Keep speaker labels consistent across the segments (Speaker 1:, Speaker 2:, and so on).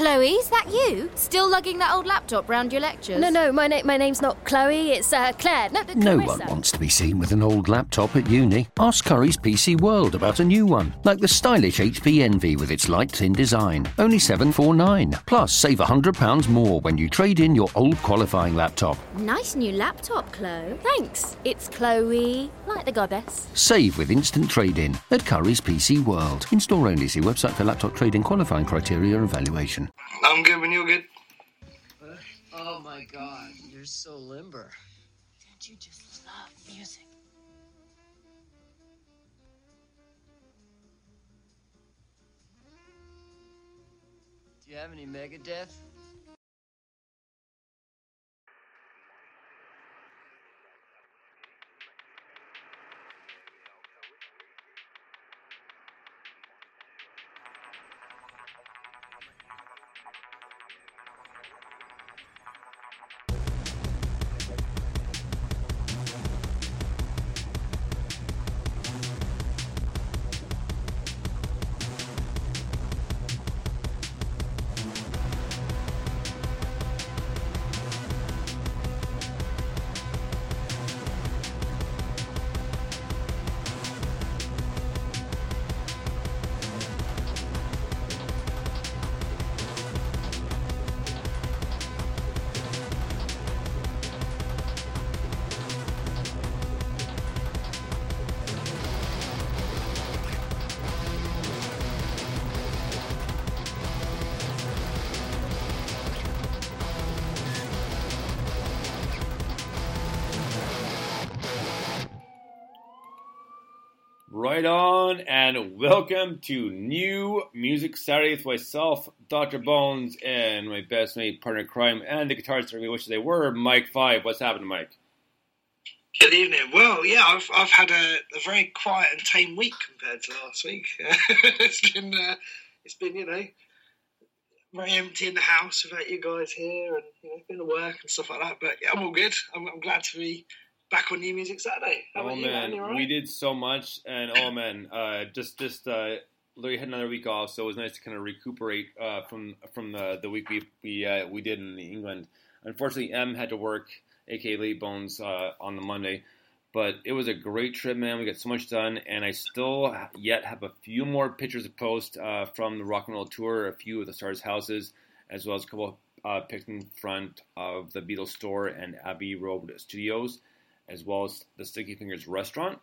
Speaker 1: Chloe, is that you? Still lugging that old laptop round your lectures?
Speaker 2: No, no, my, na- my name's not Chloe, it's uh, Claire. No,
Speaker 3: No one wants to be seen with an old laptop at uni. Ask Currys PC World about a new one, like the stylish HP Envy with its light thin design. Only 749. Plus, save £100 more when you trade in your old qualifying laptop.
Speaker 1: Nice new laptop, Chloe.
Speaker 2: Thanks, it's Chloe, like the goddess.
Speaker 3: Save with instant trade-in at Currys PC World. In-store only. See website for laptop trade-in qualifying criteria and valuation.
Speaker 4: I'm giving you a good.
Speaker 5: Oh my god, you're so limber.
Speaker 6: Don't you just love music?
Speaker 5: Do you have any Megadeth?
Speaker 7: Right on, and welcome to New Music Saturday with myself, Dr. Bones, and my best mate, partner crime, and the guitarist we wish they were, Mike Five. What's happening, Mike?
Speaker 4: Good evening. Well, yeah, I've I've had a, a very quiet and tame week compared to last week. it's been uh, it's been you know very empty in the house without you guys here, and you know been to work and stuff like that. But yeah, I'm all good. I'm, I'm glad to be back on New Music Saturday. How
Speaker 7: oh
Speaker 4: you,
Speaker 7: man?
Speaker 4: You
Speaker 7: we did so much, and oh man, uh, just just uh, Larry had another week off, so it was nice to kind of recuperate uh, from from the the week we we uh, we did in England. Unfortunately, M had to work, aka Lady Bones, uh, on the Monday. But it was a great trip, man. We got so much done, and I still yet have a few more pictures to post uh, from the rock and roll tour, a few of the stars' houses, as well as a couple uh, pics in front of the Beatles store and Abbey Road Studios, as well as the Sticky Fingers restaurant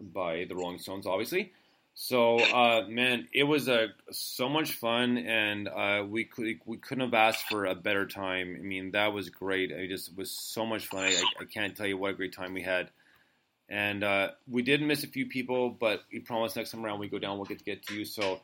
Speaker 7: by the Rolling Stones, obviously. So, uh, man, it was uh, so much fun, and uh, we could, we couldn't have asked for a better time. I mean, that was great. It just was so much fun. I, I can't tell you what a great time we had. And uh, we did miss a few people, but we promise next time around we go down, we'll get to get to you. So,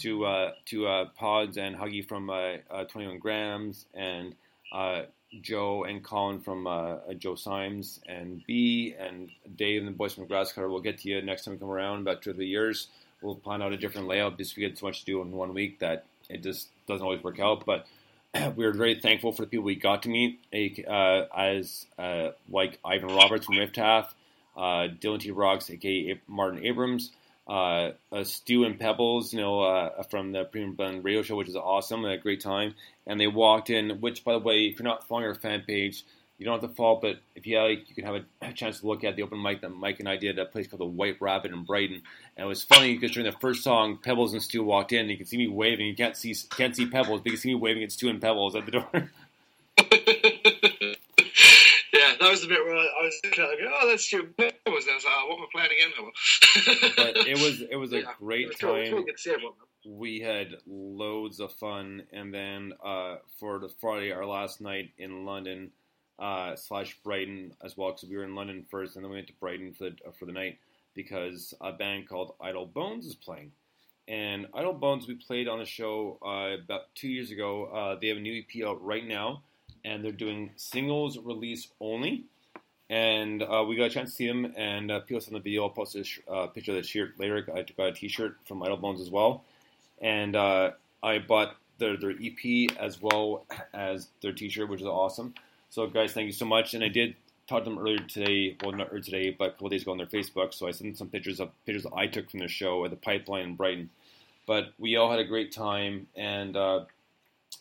Speaker 7: to uh, to uh, Pods and Huggy from uh, uh, 21 Grams, and uh, Joe and Colin from uh, uh, Joe Symes, and B and Dave and the boys from Grasscutter. We'll get to you next time we come around, about two or three years. We'll plan out a different layout because we get so much to do in one week that it just doesn't always work out. But we are very thankful for the people we got to meet, uh, as uh, like Ivan Roberts from Rift Half, uh, Dylan T. Rocks, aka Martin Abrams, uh, uh, Stu and Pebbles, you know, uh, from the Premium Blend Radio Show, which is awesome, a great time. And they walked in, which, by the way, if you're not following our fan page, you don't have to follow, but if you like, you can have a, chance to look at the open mic that Mike and I did at a place called the White Rabbit in Brighton. And it was funny because during the first song, Pebbles and Stu walked in, and you can see me waving. You can't see can't see Pebbles, but you can see me waving at Stu and Pebbles at the door.
Speaker 4: that was the bit where I, was looking at it, oh, that's Stuart Pebbles. And I was like, oh, what am I playing again?
Speaker 7: but it was it was a
Speaker 4: Yeah,
Speaker 7: great
Speaker 4: was cool.
Speaker 7: Time.
Speaker 4: really good to see everyone.
Speaker 7: we had loads of fun and then uh, for the friday our last night in london uh, slash brighton as well because we were in london first and then we went to brighton for the, for the night because a band called idle bones is playing and idle bones we played on the show uh, about two years ago uh, they have a new ep out right now and they're doing singles release only and uh, we got a chance to see them. And uh, on the video. I'll post a uh, picture of the shirt later. I took a T-shirt from Idle Bones as well, and uh, I bought their their EP as well as their T-shirt, which is awesome. So, guys, thank you so much. And I did talk to them earlier today. Well, not earlier today, but a couple days ago on their Facebook. So I sent them some pictures of pictures I took from their show at the Pipeline in Brighton. But we all had a great time, and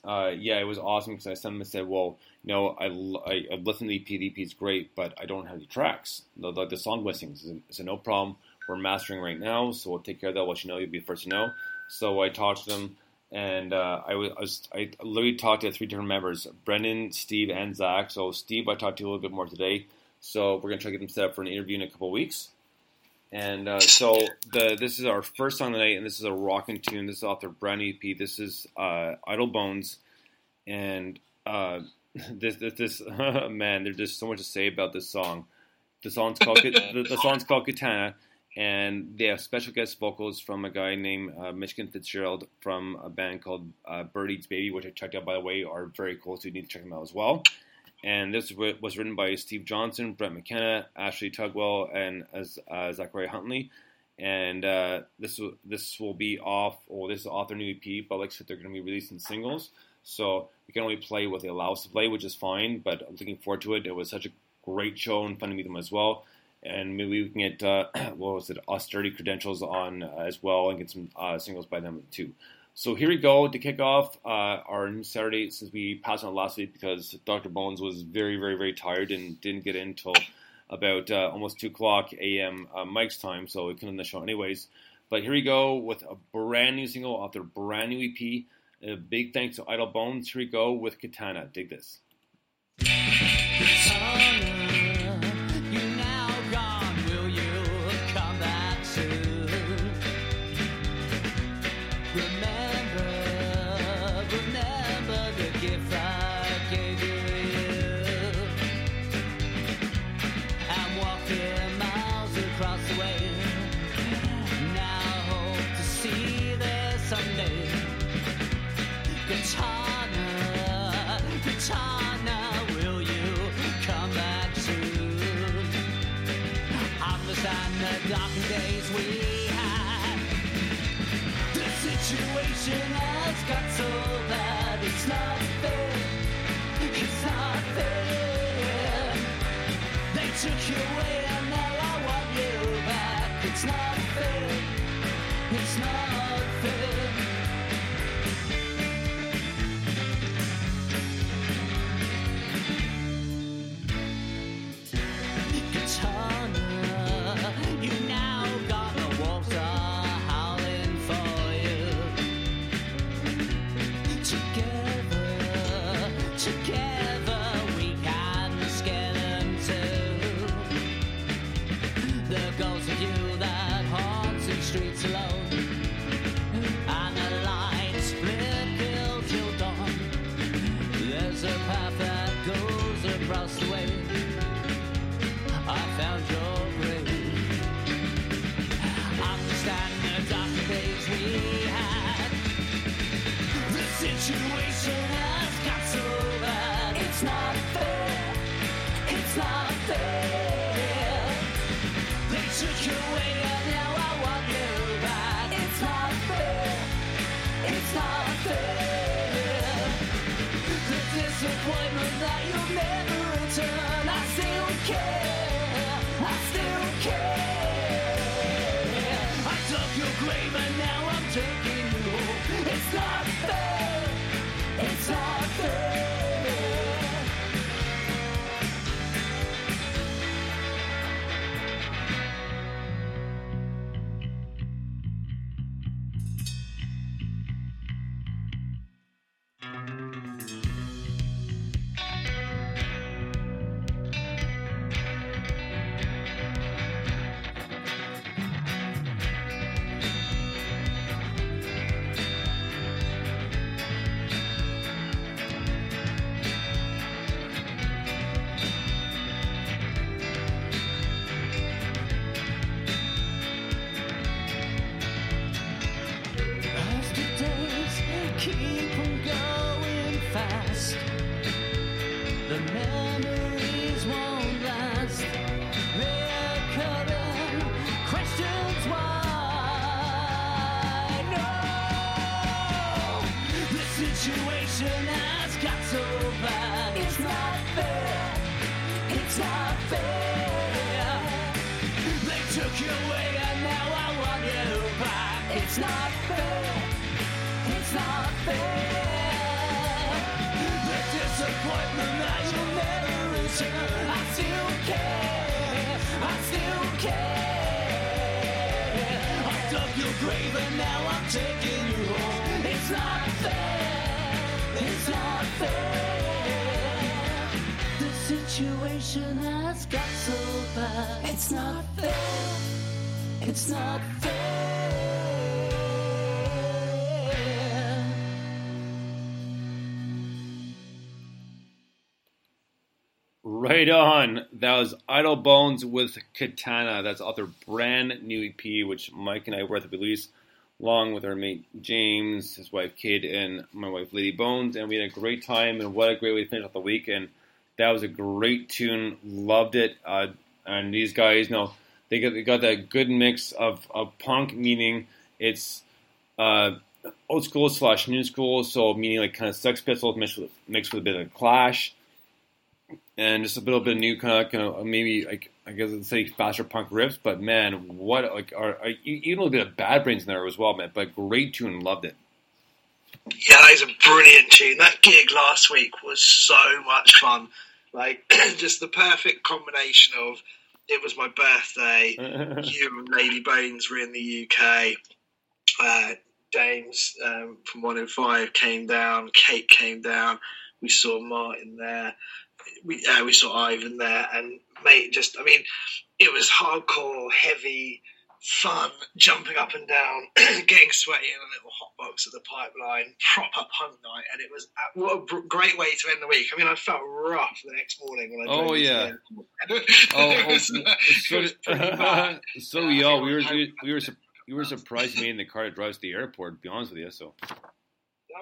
Speaker 7: uh, yeah, it was awesome because I sent them and said, well, you know, I, I, I listened to the is great, but I don't have the tracks, the, the, the song listings. I said, no problem. We're mastering right now, so we'll take care of that. I'll let you know. You'll be the first to know. So I talked to them, and uh, I, was, I, was, I literally talked to three different members: Brendan, Steve, and Zach. So Steve, I talked to a little bit more today. So we're gonna try to get them set up for an interview in a couple weeks. And uh, so the this is our first song tonight, and this is a rocking tune. This is off their brand new EP. This is uh, Idle Bones, and uh, this this, this man, there's just so much to say about this song. The song's called the, the song's called Katana, and they have special guest vocals from a guy named uh, Michigan Fitzgerald from a band called uh, Bird Baby, which I checked out by the way, are very cool, so you need to check them out as well. And this was written by Steve Johnson, Brett McKenna, Ashley Tugwell, and as uh, Zachary Huntley. And uh, this will this will be off, or this is off their new EP, but like I said, they're going to be releasing singles. So we can only play what they allow us to play, which is fine. But I'm looking forward to it. It was such a great show and fun to meet them as well and maybe we can get uh, what was it, austerity credentials on uh, as well, and get some uh, singles by them too. So here we go to kick off uh, our new Saturday since we passed on last week because Dr. Bones was very, very, very tired and didn't get in until about uh, almost 2 o'clock a.m. Uh, Mike's time, so we couldn't end the show anyways. But here we go with a brand new single off their brand new EP. A big thanks to Idle Bones. Here we go with Katana. Dig this.
Speaker 8: situation has
Speaker 7: Right on. That was Idle Bones with Katana. That's off their brand new EP, which Mike and I were at the release, along with our mate James, his wife Kate, and my wife Lady Bones. And we had a great time, and what a great way to finish off the week. And that was a great tune. Loved it. Uh, and these guys, you know, they got, they got that good mix of, of punk, meaning it's uh, old school slash new school, so meaning like kind of Sex Pistols mixed with, mixed with a bit of Clash and just a little bit of new kind of, kind of maybe like I guess I'd say faster punk riffs. But man, what like are, are even a little bit of Bad Brains in there as well, man. But great tune, loved it.
Speaker 4: Yeah, that is a brilliant tune. That gig last week was so much fun. Like, just the perfect combination of it was my birthday, you and Lady Bones were in the UK, uh, James um, from 105 came down, Kate came down, we saw Martin there, we, uh, we saw Ivan there, and mate, just, I mean, it was hardcore, heavy, fun, jumping up and down, getting sweaty in a little hot box at the pipeline, proper punk night, and it was uh, what a br- great way to end the week. I mean, I felt rough the next morning when I.
Speaker 7: Oh, yeah. Oh, oh,
Speaker 4: was, uh,
Speaker 7: so,
Speaker 4: it was pretty bad.
Speaker 7: so
Speaker 4: Yeah,
Speaker 7: y'all, we were we, we were su- we were surprised you made in the car that drives to the airport. To be honest with you, so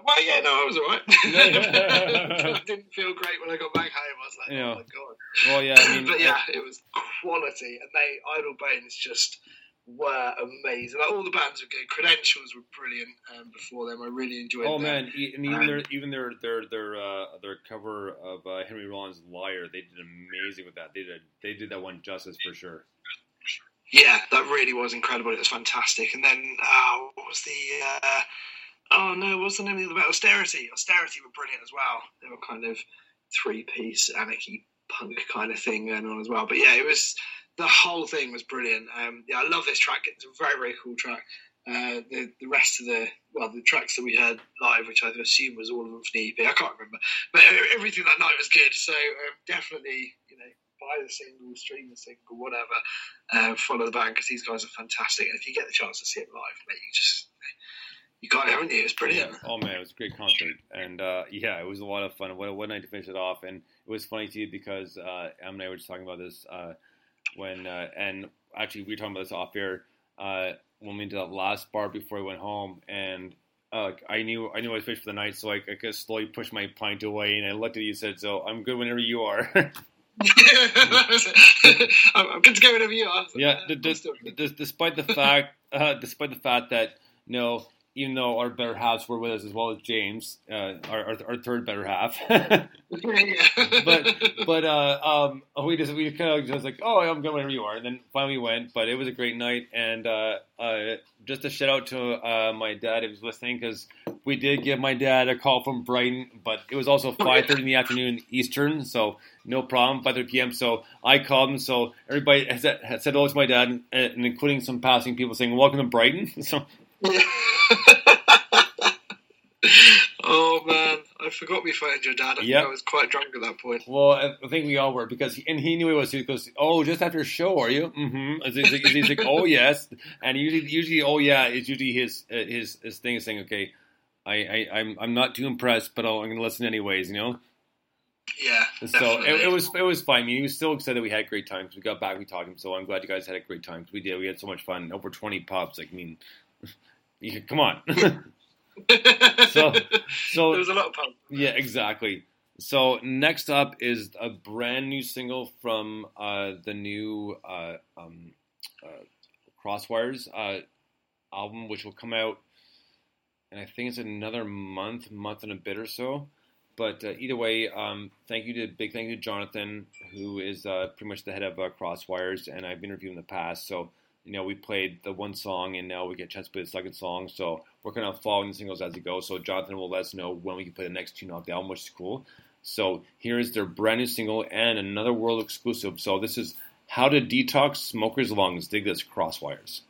Speaker 4: Well, yeah, no, I was all right. I didn't feel great when I got back home. I was like,
Speaker 7: Yeah.
Speaker 4: oh my god.
Speaker 7: well, yeah. I mean,
Speaker 4: but yeah, it was quality, and they Idle Bones just were amazing. Like all the bands were good. Credentials were brilliant um, before them. I really enjoyed.
Speaker 7: Oh
Speaker 4: them.
Speaker 7: man, and even
Speaker 4: Um,
Speaker 7: their even their their their uh, their cover of uh, Henry Rollins' "Liar," they did amazing with that. They did they did that one justice for sure.
Speaker 4: Yeah, that really was incredible. It was fantastic. And then, oh, what was the? Oh no, what's the name of the band? Austerity. Austerity were brilliant as well. They were kind of three-piece anarchy punk kind of thing going on as well. But yeah, it was the whole thing was brilliant. Um, yeah, I love this track. It's a very very cool track. Uh, the the rest of the well the tracks that we heard live, which I assume was all of them from the EP, I can't remember, but everything that night was good. So um, definitely, you know, buy the single, stream the single, whatever. Uh, follow the band because these guys are fantastic. And if you get the chance to see it live, mate, you just you got it, haven't you? It's brilliant.
Speaker 7: Yeah. Oh man, it was a great concert, and uh, yeah, it was a lot of fun. What a what night to finish it off, and it was funny too because uh, Em and I were just talking about this uh, when, uh, and actually we were talking about this off air uh, when we went to that last bar before we went home, and uh, I knew I knew I was finished for the night, so I, I could slowly push my pint away, and I looked at you and said, "So I'm good whenever you are."
Speaker 4: I'm, good to go whenever you are.
Speaker 7: Yeah, d- d- d- despite the fact, uh, despite the fact that no, even though our better halves were with us as well as James, uh, our, our our third better half, but but uh, um, we just we kind of just like oh I'm going wherever you are, and then finally went. But it was a great night, and uh, uh, just a shout out to uh, my dad if he's listening because we did give my dad a call from Brighton, but it was also five thirty in the afternoon Eastern, so no problem, five thirty p.m. So I called him, so everybody has said, has said hello to my dad, and, and including some passing people saying welcome to Brighton. So
Speaker 4: oh man, I forgot we phoned your dad. I think
Speaker 7: Yep.
Speaker 4: I was quite drunk at that point.
Speaker 7: Well, I think we all were because, he, and he knew it was. He goes, "Oh, just after a show, are you?" Mm-hmm. He's like, he's like, "Oh yes," and usually, usually, "Oh yeah," is usually his uh, his his thing is saying, "Okay, I, I I'm I'm not too impressed, but I'll, I'm going to listen anyways," you know.
Speaker 4: Yeah,
Speaker 7: So it, it was it was fine. I mean, he was still excited we had great times. We got back, we talked to him, so I'm glad you guys had a great time. we did. We had so much fun. Over 20 pubs. Like, I mean, you, come on. so so
Speaker 4: there was a lot of
Speaker 7: yeah, exactly. So next up is a brand new single from uh, the new uh, um, uh, Crosswires uh, album, which will come out, and I think it's another month, month and a bit or so. But uh, either way, um, thank you to big thank you to Jonathan, who is uh, pretty much the head of uh, Crosswires, and I've interviewed him in the past. So you know, we played the one song, and now we get a chance to play the second song. So we're kind of following the singles as it goes. So Jonathan will let us know when we can play the next tune off the album, which is cool. So here's their brand new single and another world exclusive. So this is How to Detox Smoker's Lungs. Dig this, Crosswires.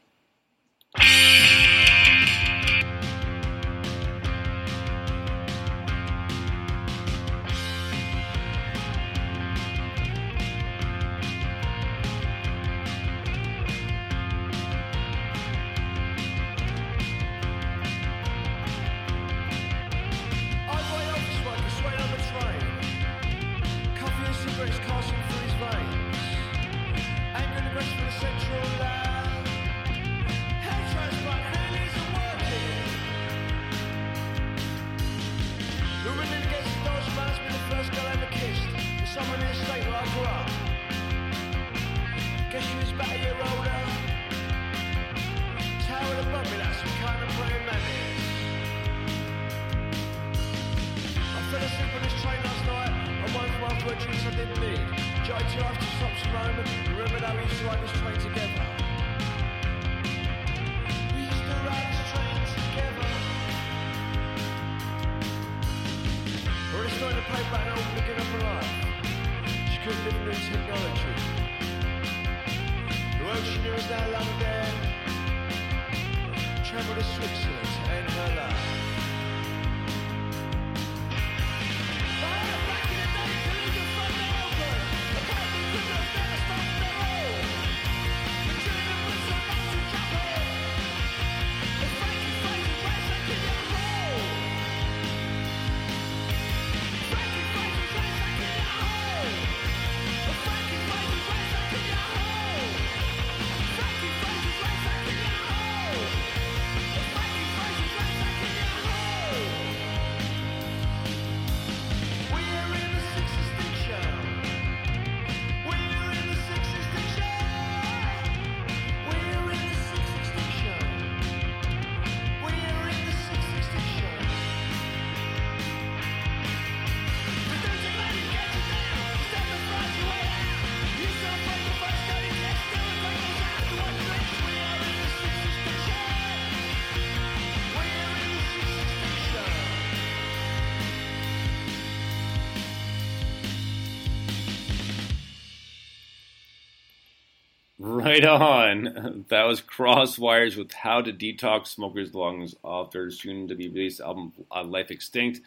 Speaker 7: Right on. That was Crosswires with How to Detox Smokers' Lungs off their soon to be released album uh, Life Extinct.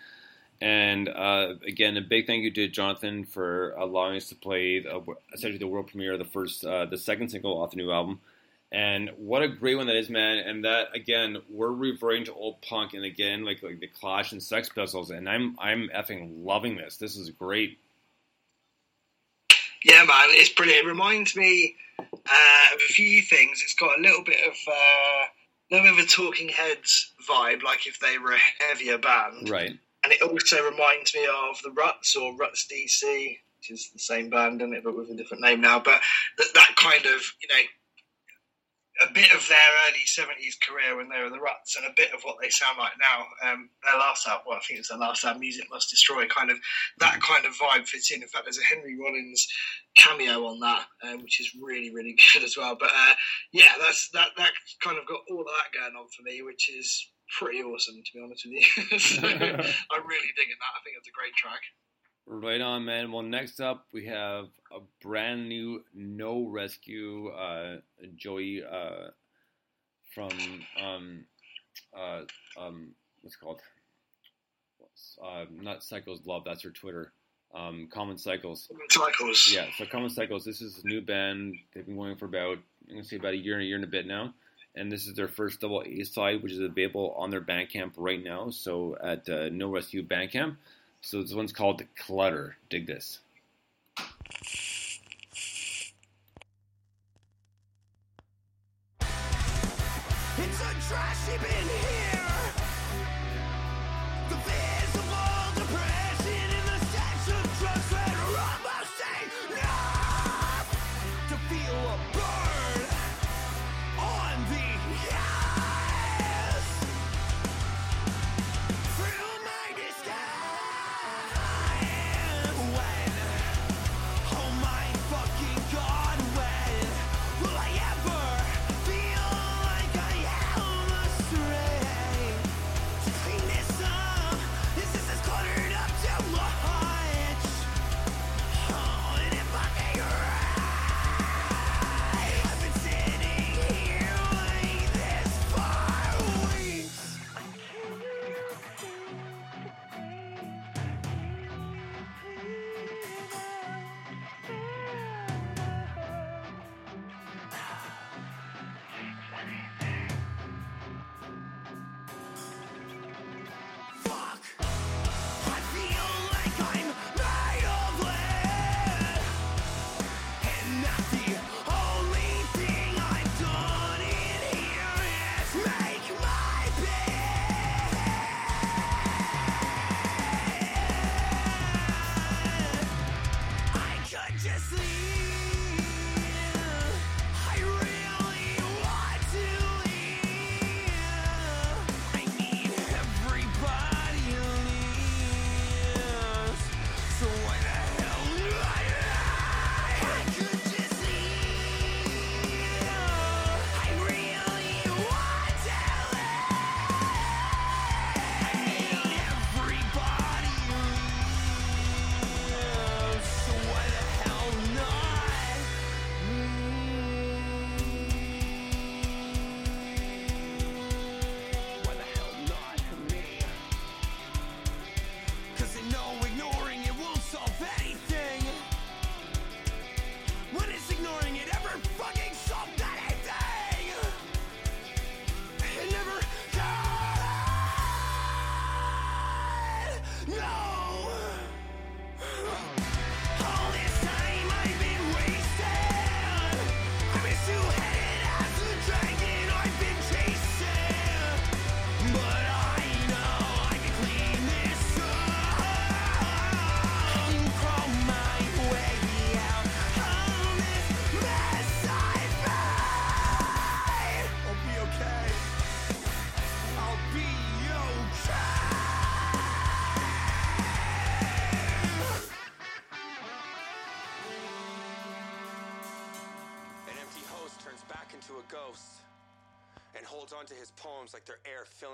Speaker 7: And uh, again, a big thank you to Jonathan for allowing us to play the, essentially the world premiere of the first, uh, the second single off the new album. And what a great one that is, man! And that again, we're reverting to old punk, and again, like like the Clash and Sex Pistols, and I'm I'm effing loving this. This is great.
Speaker 4: Yeah, man, it's brilliant. It reminds me uh, a few things. It's got a little bit of uh, a little bit of a Talking Heads vibe, like if they were a heavier band.
Speaker 7: Right.
Speaker 4: And it also reminds me of the Ruts or Ruts DC, which is the same band, isn't it, but with a different name now. But that, that kind of, you know, a bit of their early 70s career when they were the Ruts and a bit of what they sound like now. Um, their last album, well, I think it's their last album, Music Must Destroy, kind of that kind of vibe fits in. In fact, there's a Henry Rollins cameo on that, um, which is really, really good as well. But uh, yeah, that's that, that kind of got all of that going on for me, which is pretty awesome, to be honest with you. so, I'm really digging that. I think it's a great track.
Speaker 7: Right on, man. Well, next up we have a brand new No Rescue uh, Joey uh, from um, uh, um, what's it called? Uh, not Cycles Love. That's her Twitter. Um, Common Cycles.
Speaker 4: Cycles.
Speaker 7: Yeah. So Common Cycles. This is a new band. They've been going for about I'm gonna say about a year and a year and a bit now. And this is their first double A side, which is available on their Bandcamp right now. So at uh, No Rescue Bandcamp. So this one's called the Clutter. Dig this.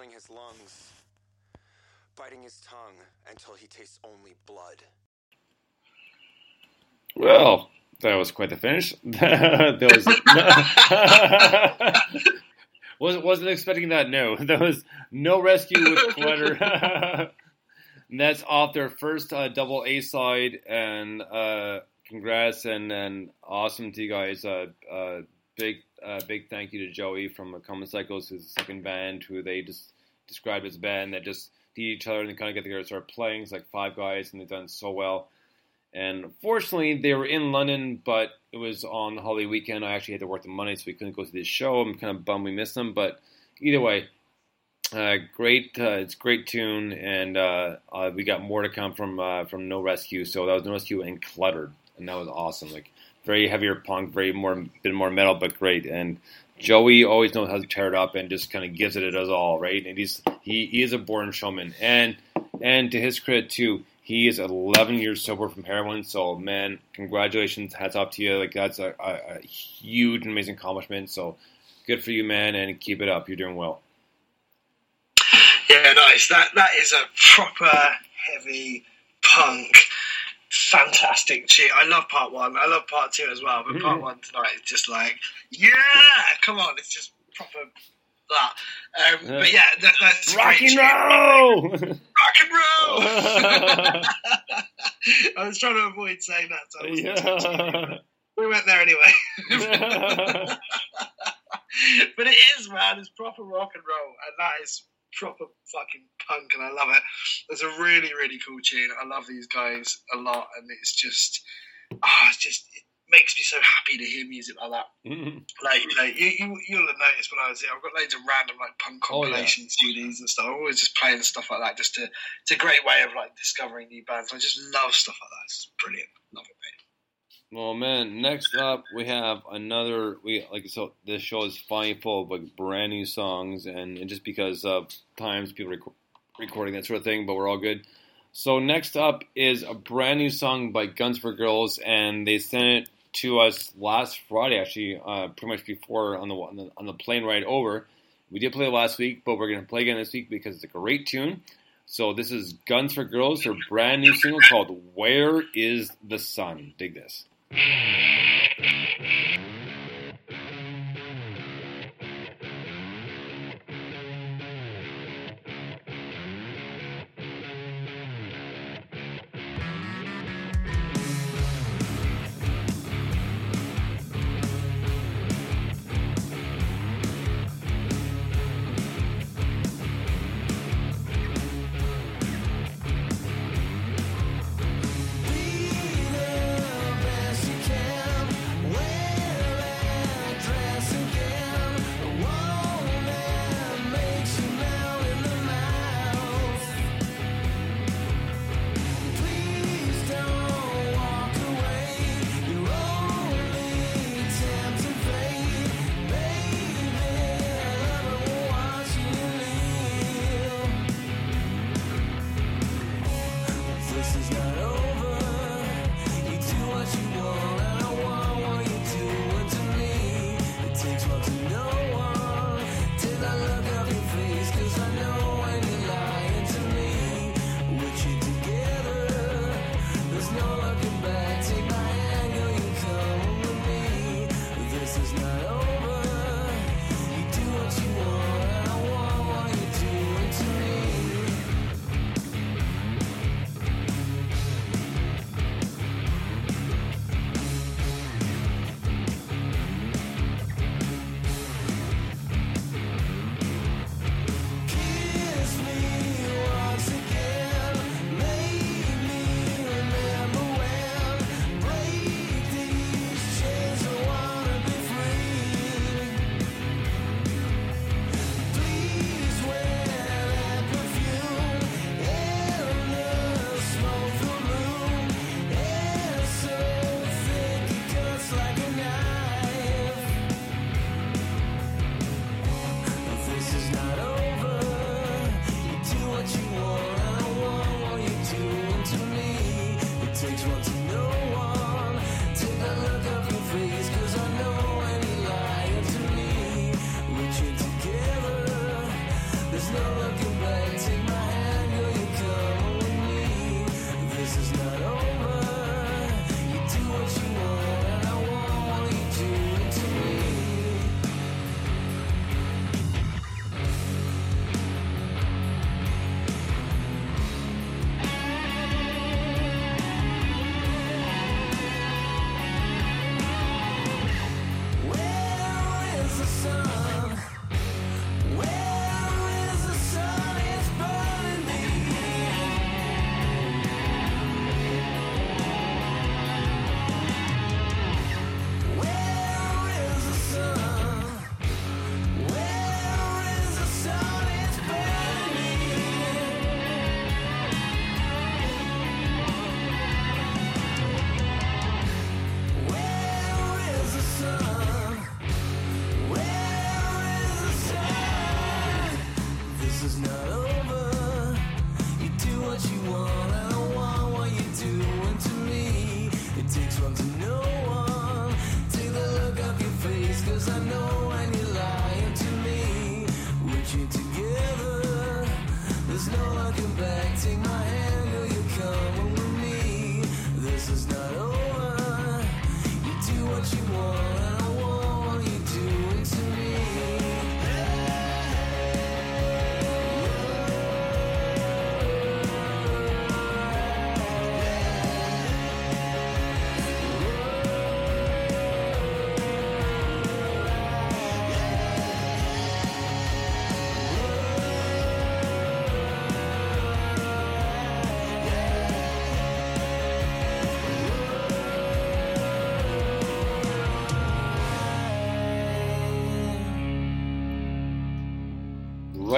Speaker 9: Filling his lungs, biting his tongue until he tastes only blood.
Speaker 7: Well, that was quite the finish. that was wasn't wasn't expecting that. No, that was no rescue with clutter. And that's off their first uh, double A side, and uh, congrats and, and awesome to you guys. Uh, uh, big uh, big thank you to Joey from Common Cycles, his second band, who they just described as band that just need each other and they kind of get together and start playing. It's like five guys, and they've done so well. And fortunately, they were in London, but it was on the holiday weekend. I actually had to work the Monday, so we couldn't go to this show. I'm kind of bummed we missed them, but either way, uh, great. Uh, it's great tune, and uh, uh, we got more to come from uh, from No Rescue. So that was No Rescue and Cluttered, and that was awesome. Like very heavier punk, very more bit more metal, but great. And Joey always knows how to tear it up and just kind of gives it it does all right. And he's he, he is a born showman, and and to his credit too, he is 11 years sober from heroin. So man, congratulations, hats off to you. Like that's a, a, a huge, amazing accomplishment. So good for you, man, and keep it up. You're doing well.
Speaker 4: Yeah, nice. That that is a proper heavy punk, fantastic tune. I love part one. I love part two as well. But part one tonight is just like, yeah, come on, it's just proper that. Um, but yeah, that, that's
Speaker 7: Rock and roll.
Speaker 4: Rock and roll. I was trying to avoid saying that. So I wasn't touching we went there anyway. but it is, man. It's proper rock and roll, and that is proper fucking punk, and I love it. It's a really, really cool tune. I love these guys a lot, and it's just, ah, it's just it makes me so happy to hear music like that. Like you know, you, you you'll have noticed when I was here, I've got loads of random like punk
Speaker 7: Oh, yeah.
Speaker 4: CDs and stuff. I'm always just playing stuff like that. Just to, it's a great way of like discovering new bands. I just love stuff like that. It's brilliant. Love it, mate.
Speaker 7: Well, man. Next up, we have another. We like so. This show is finally full of like brand new songs, and, and just because of times people rec- recording that sort of thing, but we're all good. So next up is a brand new song by Guns for Girls, and they sent it to us last Friday, actually, uh, pretty much before on the, on the on the plane ride over. We did play it last week, but we're gonna play again this week because it's a great tune. So this is Guns for Girls, their brand new single called "Where Is the Sun." Dig this.
Speaker 10: Thank you.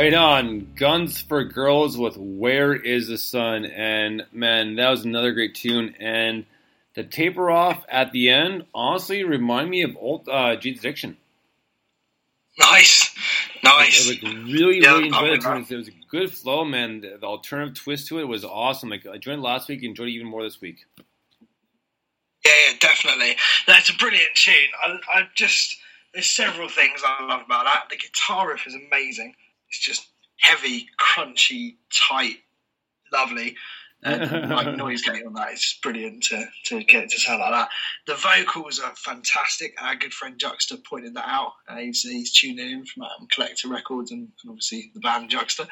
Speaker 7: Right on. Guns for Girls with Where is the Sun? And man, that was another great tune. And the taper off at the end honestly remind me of old uh, Jane's Addiction.
Speaker 4: Nice, nice.
Speaker 7: Like, like really,
Speaker 4: Yeah,
Speaker 7: really enjoyed it.
Speaker 4: remember.
Speaker 7: It was, it was a good flow, man. The, the alternative twist to it was awesome. Like I enjoyed it last week, enjoyed it even more this week.
Speaker 4: Yeah, yeah, definitely. That's a brilliant tune. I, I just there's several things I love about that. The guitar riff is amazing. It's just heavy, crunchy, tight, lovely. And like noise gate on that just brilliant to, to get it to sound like that. The vocals are fantastic. Our good friend Juxta pointed that out. Uh, he's, he's tuning in from um, Collector Records and, and obviously the band Juxta.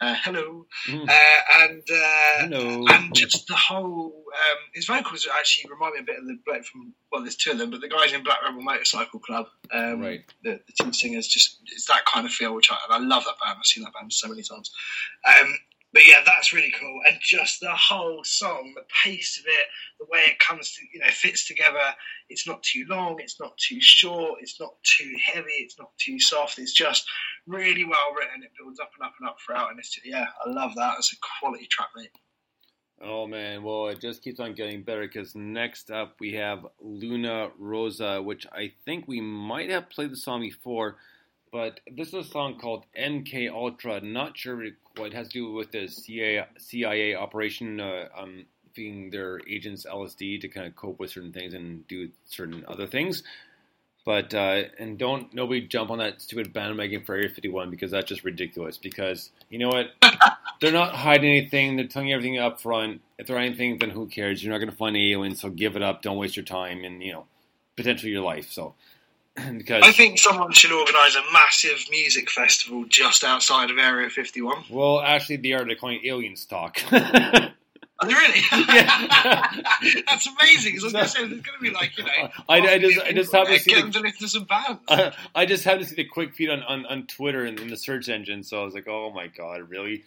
Speaker 4: Uh, hello.
Speaker 7: Mm.
Speaker 4: Uh, and uh,
Speaker 7: Hello.
Speaker 4: and just the whole um, his vocals actually remind me a bit of the bloke from well, there's two of them, but the guys in Black Rebel Motorcycle Club, um,
Speaker 7: Right.
Speaker 4: the, the two singers, just it's that kind of feel, which I, and I love that band. I've seen that band so many times. Um, but yeah, that's really cool, and just the whole song, the pace of it, the way it comes to you know fits together. It's not too long, it's not too short, it's not too heavy, it's not too soft. It's just really well written. It builds up and up and up throughout, and it's yeah, I love that. It's a quality track, mate.
Speaker 7: Oh man, well it just keeps on getting better because next up we have Luna Rosa, which I think we might have played the song before, but this is a song called MK Ultra. Not sure what it has to do with the CIA, CIA operation, uh, um, feeding their agents LSD to kind of cope with certain things and do certain other things. But uh, and don't nobody jump on that stupid bandwagon for Area 51 because that's just ridiculous. Because you know what, they're not hiding anything. They're telling you everything up front. If they're anything, then who cares? You're not going to find aliens, so give it up. Don't waste your time and you know potentially your life. So because
Speaker 4: I think someone should organise a massive music festival just outside of Area 51.
Speaker 7: well, actually, they are declining aliens talk.
Speaker 4: Really?
Speaker 7: Yeah.
Speaker 4: That's amazing. I was going to say, there's going to be like, you know,
Speaker 7: I- I just- I just happen to see
Speaker 4: get
Speaker 7: the-
Speaker 4: them to listen some bands.
Speaker 7: I, I just happened to see the quick feed on, on, on Twitter and in the search engine, so I was like, oh my god, really?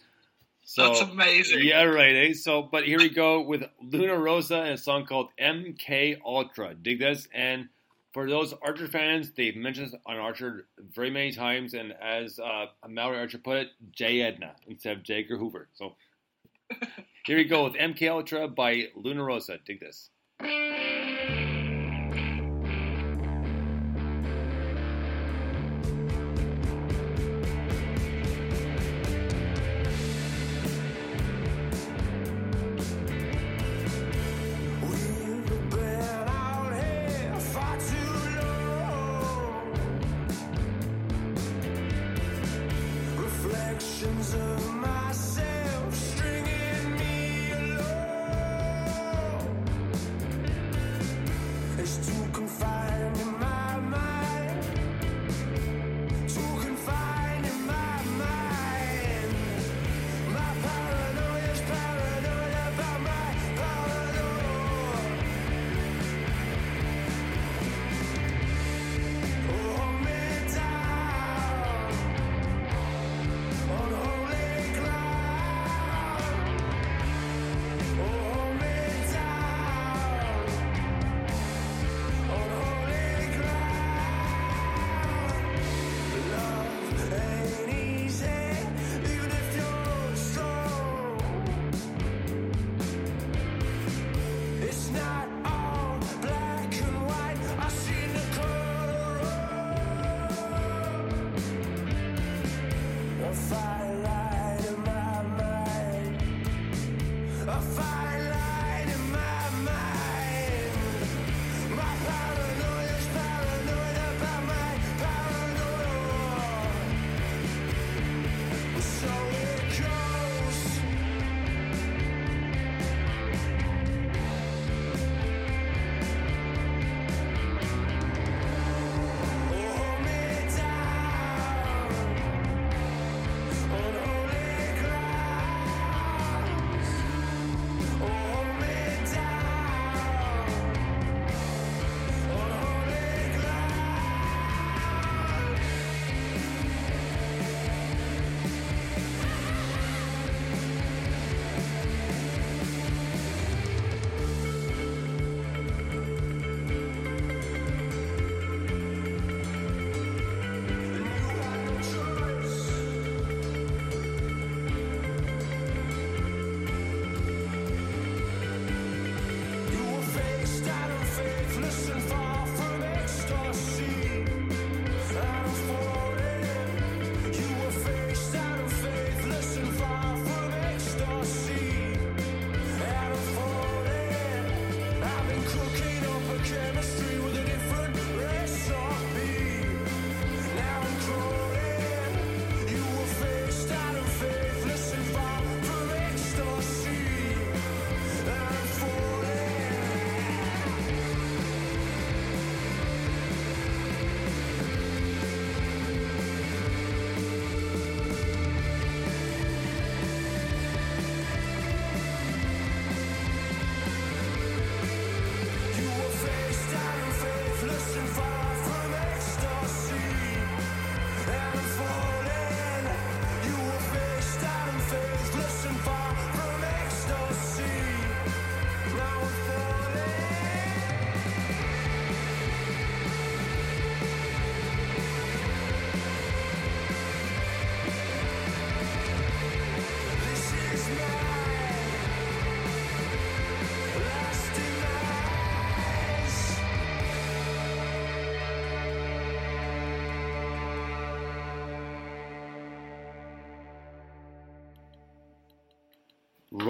Speaker 7: So
Speaker 4: That's amazing.
Speaker 7: Yeah, right. Eh? So, but here we go with Luna Rosa and a song called MK Ultra. Dig this. And for those Archer fans, they've mentioned this on Archer very many times. And as uh, Mallory Archer put it, J Edna instead of J. Hoover. So here we go with MK Ultra by Luna Rosa. Dig this.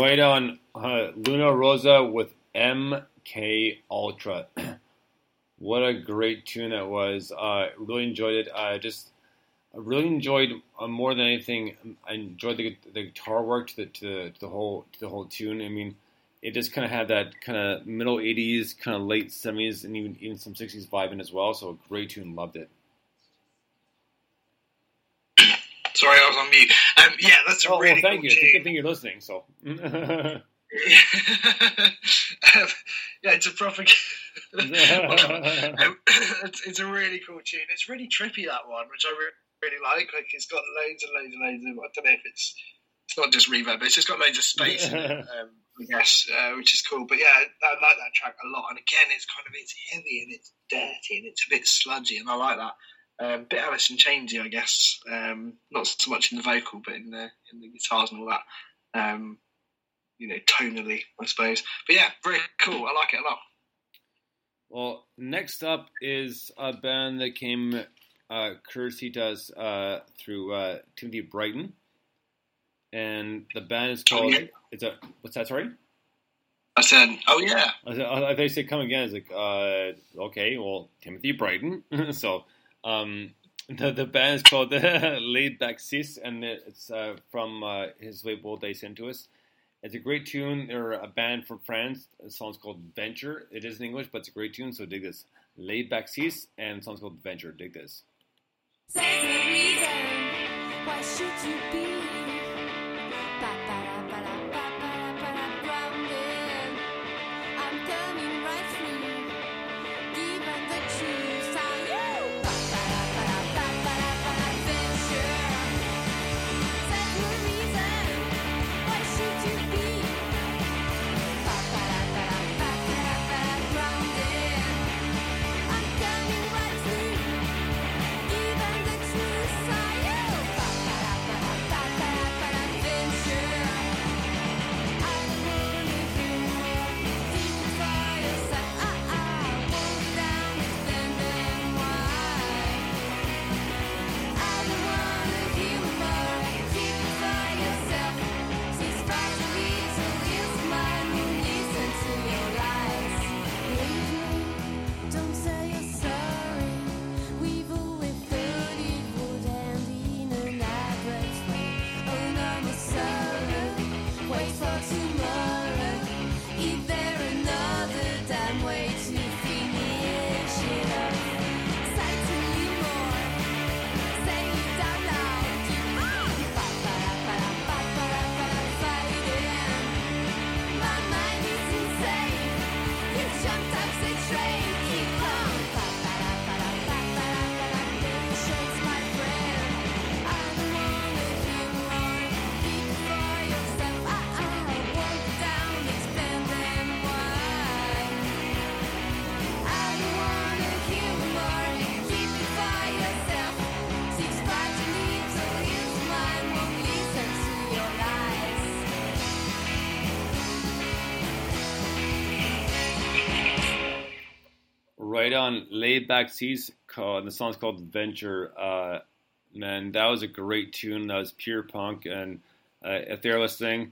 Speaker 11: Right on uh, Luna Rosa with MK Ultra. what a great tune that was. I really enjoyed it. I just I really enjoyed uh, more than anything. I enjoyed the, the guitar work to the, to the to the whole to the whole tune. I mean, it just kind of had that kind of middle '80s, kind of late '70s, and even even some '60s vibe in as well. So a great tune. Loved it.
Speaker 4: Sorry, I was on mute. Um, yeah, that's a
Speaker 11: Oh,
Speaker 4: really
Speaker 11: well, thank
Speaker 4: cool
Speaker 11: you. It's a good thing you're listening. So.
Speaker 4: um, yeah, it's a proper. Um, it's, it's a really cool tune. It's really trippy that one, which I re- really like. Like it's got loads and loads and loads of. I don't know if it's it's not just reverb, but it's just got loads of space in it. Um, I guess, uh, which is cool. But yeah, I like that track a lot. And again, it's kind of it's heavy and it's dirty and it's a bit sludgy, and I like that. Um, bit Alice in Chainsy, I guess. Um, not so much in the vocal, but in the in the guitars and all that. Um, you know, tonally, I suppose. But yeah, very cool. I like it a lot.
Speaker 11: Well, next up is a band that came uh, us uh, through uh, Timothy Brighton, and the band is called.
Speaker 4: yeah.
Speaker 11: It's a what's that? Sorry,
Speaker 4: I said, oh yeah,
Speaker 11: I, I they say come again. It's like uh, okay, well Timothy Brighton. so um, the the band is called the Laid Back Sis, and it's uh, from uh, his label they sent to us. It's a great tune. They're a band from France. The song's called Venture. It is in English, but it's a great tune. So dig this. Laid Back Sis, and the song's called Venture. Dig this. Laid back seas called the song's called venture uh man that was a great tune that was pure punk and uh, if they're listening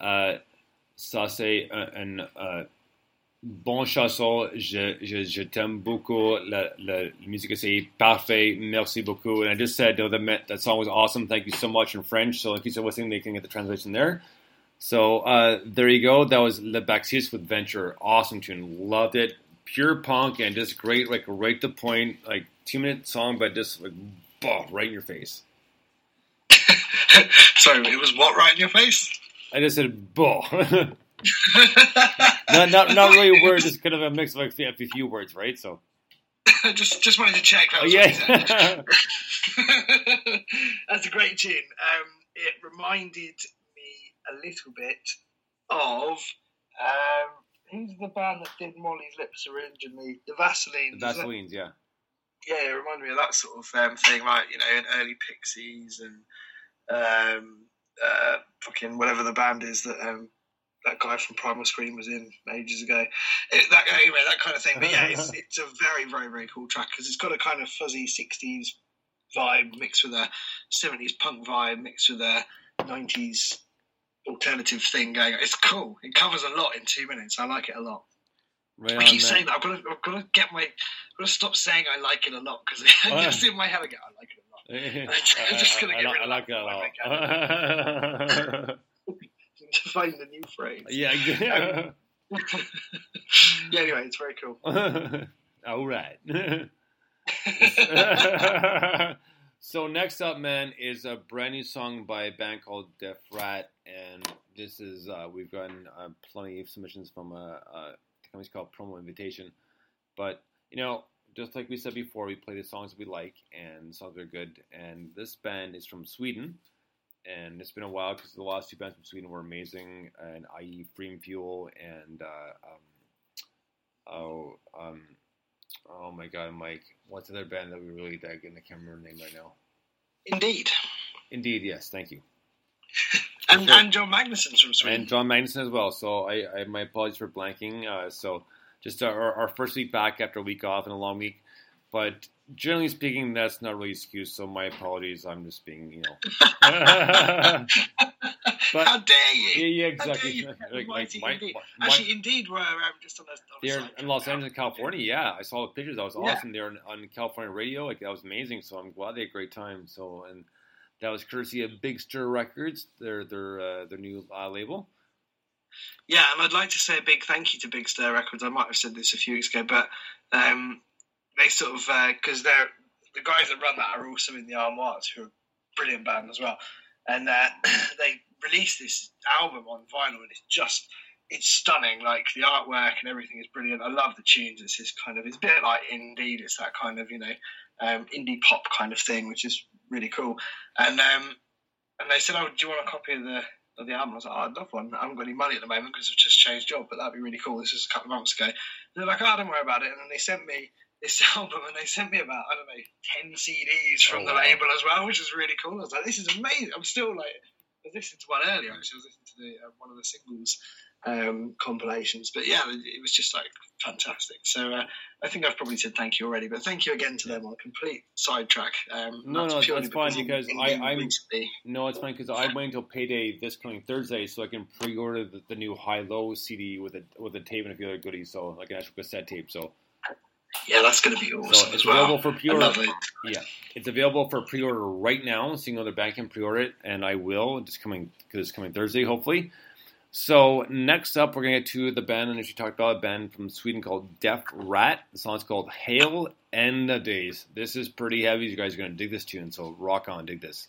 Speaker 11: uh and uh
Speaker 7: Bon chanson, je, je, je t'aime beaucoup. La, la, la musique c'est parfait. Merci beaucoup. And I just said you that that song was awesome. Thank you so much in French. So in case you're listening, they can get the translation there. So uh, there you go. That was Le Baxis with Venture. Awesome tune. Loved it. Pure punk and just great, like right to point, like two minute song, but just like boom, right in your face.
Speaker 4: Sorry, it was what right in your face?
Speaker 7: I just said boom. not, not, not really a word, just kind of a mix of like a few words, right? So.
Speaker 4: I just just wanted to check. That
Speaker 7: oh, yeah.
Speaker 4: That's a great tune. Um, it reminded me a little bit of um, who's the band that did Molly's Lips originally? The The Vaseline.
Speaker 7: The Vaselines, yeah.
Speaker 4: Yeah, it reminded me of that sort of um, thing, like you know, in early Pixies and um, uh, fucking whatever the band is that um, that guy from Primal Scream was in ages ago. It, that anyway, that kind of thing. But yeah, it's, it's a very, very, very cool track because it's got a kind of fuzzy '60s vibe mixed with a '70s punk vibe mixed with a '90s alternative thing going. on. It's cool. It covers a lot in two minutes. I like it a lot.
Speaker 7: Right
Speaker 4: I keep saying that. I've got to, I've got to get my, I've got to stop saying I like it a lot because
Speaker 7: Oh,
Speaker 4: just in my head I go, I like it a lot. I'm just gonna
Speaker 7: I,
Speaker 4: get
Speaker 7: I,
Speaker 4: rid
Speaker 7: I
Speaker 4: of
Speaker 7: like
Speaker 4: that
Speaker 7: that a lot.
Speaker 4: to find the new phrase.
Speaker 7: yeah. yeah.
Speaker 4: Um, yeah. Anyway, it's very cool.
Speaker 7: All right. So next up, man, is a brand new song by a band called Def Rat, and this is uh, we've gotten uh, plenty of submissions from a, a company's called Promo Invitation, but you know. Just like we said before, we play the songs we like and songs are good. And this band is from Sweden, and it's been a while because the last two bands from Sweden were amazing, and i.e. Freem Fuel and uh, um, oh um, oh my god, Mike, what's the other band that we really dig? And I can't remember the name right now.
Speaker 4: Indeed.
Speaker 7: Indeed, yes, thank you.
Speaker 4: And, and John Magnuson's from Sweden.
Speaker 7: And John Magnuson as well. So I, I my apologies for blanking. Uh, so just our, our first week back after a week off and a long week, but generally speaking, that's not really excuse. So my apologies. I'm just being, you know. but,
Speaker 4: How dare you?
Speaker 7: Yeah, yeah, exactly.
Speaker 4: you?
Speaker 7: Like, like, my-
Speaker 4: Indeed.
Speaker 7: my-
Speaker 4: Actually, Indeed were um, just on a, on
Speaker 7: They're in Los Angeles, California. Yeah, I saw the pictures. That was
Speaker 4: Yeah.
Speaker 7: awesome. They're on, on California radio. Like that was amazing. So I'm glad they had a great time. So and that was courtesy of Big Stir Records, their their uh, their new uh, label.
Speaker 4: Yeah, and I'd like to say a big thank you to Big Stir Records. I might have said this a few weeks ago, but um, they sort of because they're the guys that run that are also in the Armoires, who are a brilliant band as well, and uh, they released this album on vinyl, and it's just it's stunning. Like the artwork and everything is brilliant. I love the tunes. It's this kind of it's a bit like Indeed. It's that kind of you know um, indie pop kind of thing, which is really cool. And um, and they said, "Oh, do you want a copy of the of the album?" I was like, oh, "I'd love one. I haven't got any money at the moment because I've just changed job, but that'd be really cool." This was a couple of months ago. They're like, "Oh, don't worry about it." And then they sent me this album, and they sent me about I don't know ten CDs from
Speaker 7: Oh,
Speaker 4: the
Speaker 7: wow.
Speaker 4: label as well, which is really cool. I was like, "This is amazing." I'm still like, I was listening to one earlier. Actually, I was listening to the uh, one of the singles um, compilations, but yeah, it was just like fantastic. So uh, I think I've probably said thank you already, but thank you again to them on a complete sidetrack. Um,
Speaker 7: No, no, that's fine because I, I'm
Speaker 4: recently-
Speaker 7: No, it's fine because I'm waiting until payday this coming Thursday so I can pre-order the, the new High Low CD with a with a tape and a few other goodies. So like an actual cassette tape. So
Speaker 4: Yeah, that's going to be awesome
Speaker 7: So
Speaker 4: as
Speaker 7: it's
Speaker 4: well.
Speaker 7: available for pre-order. Yeah, it's available for pre-order right now. So you know the bank can pre-order it, and I will. It's coming because it's coming Thursday, hopefully. So next up, we're gonna get to the band, and as you talked about, a band from Sweden called Def Rat. The song's called "Hail and the Days." This is pretty heavy. You guys are gonna dig this tune, so rock on, dig this.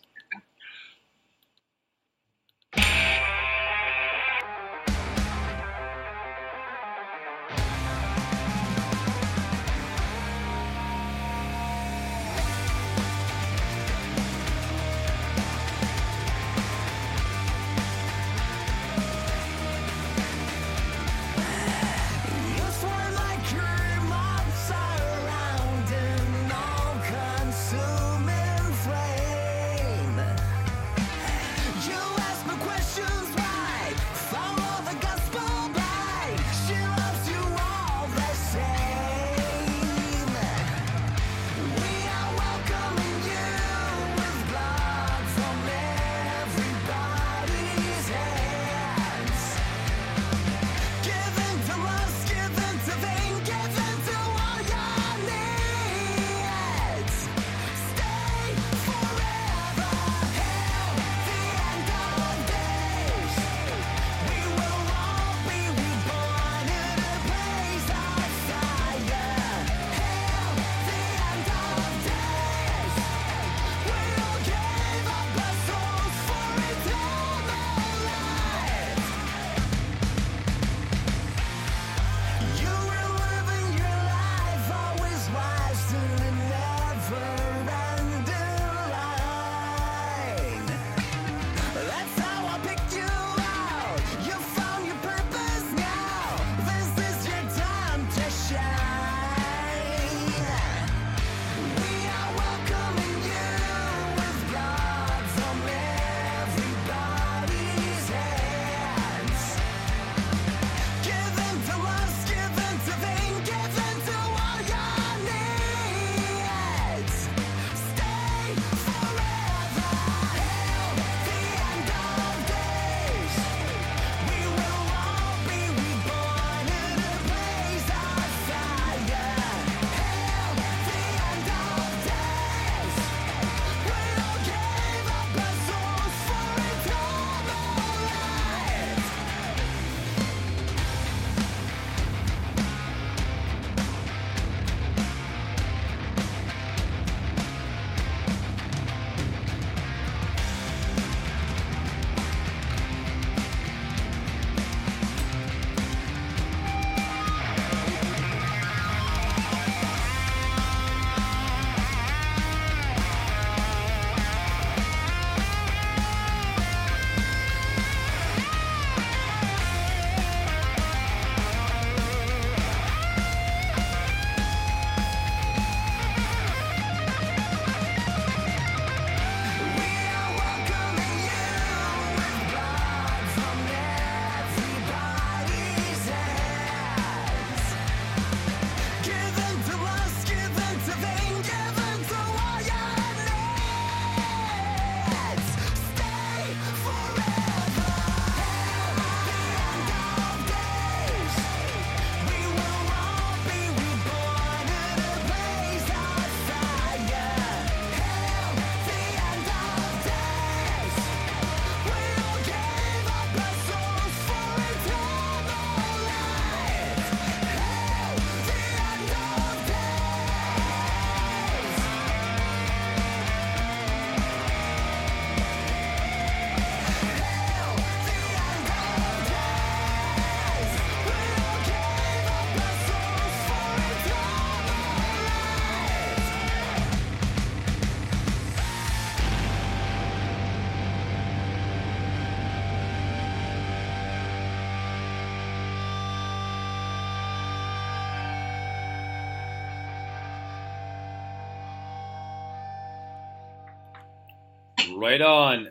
Speaker 7: Right on.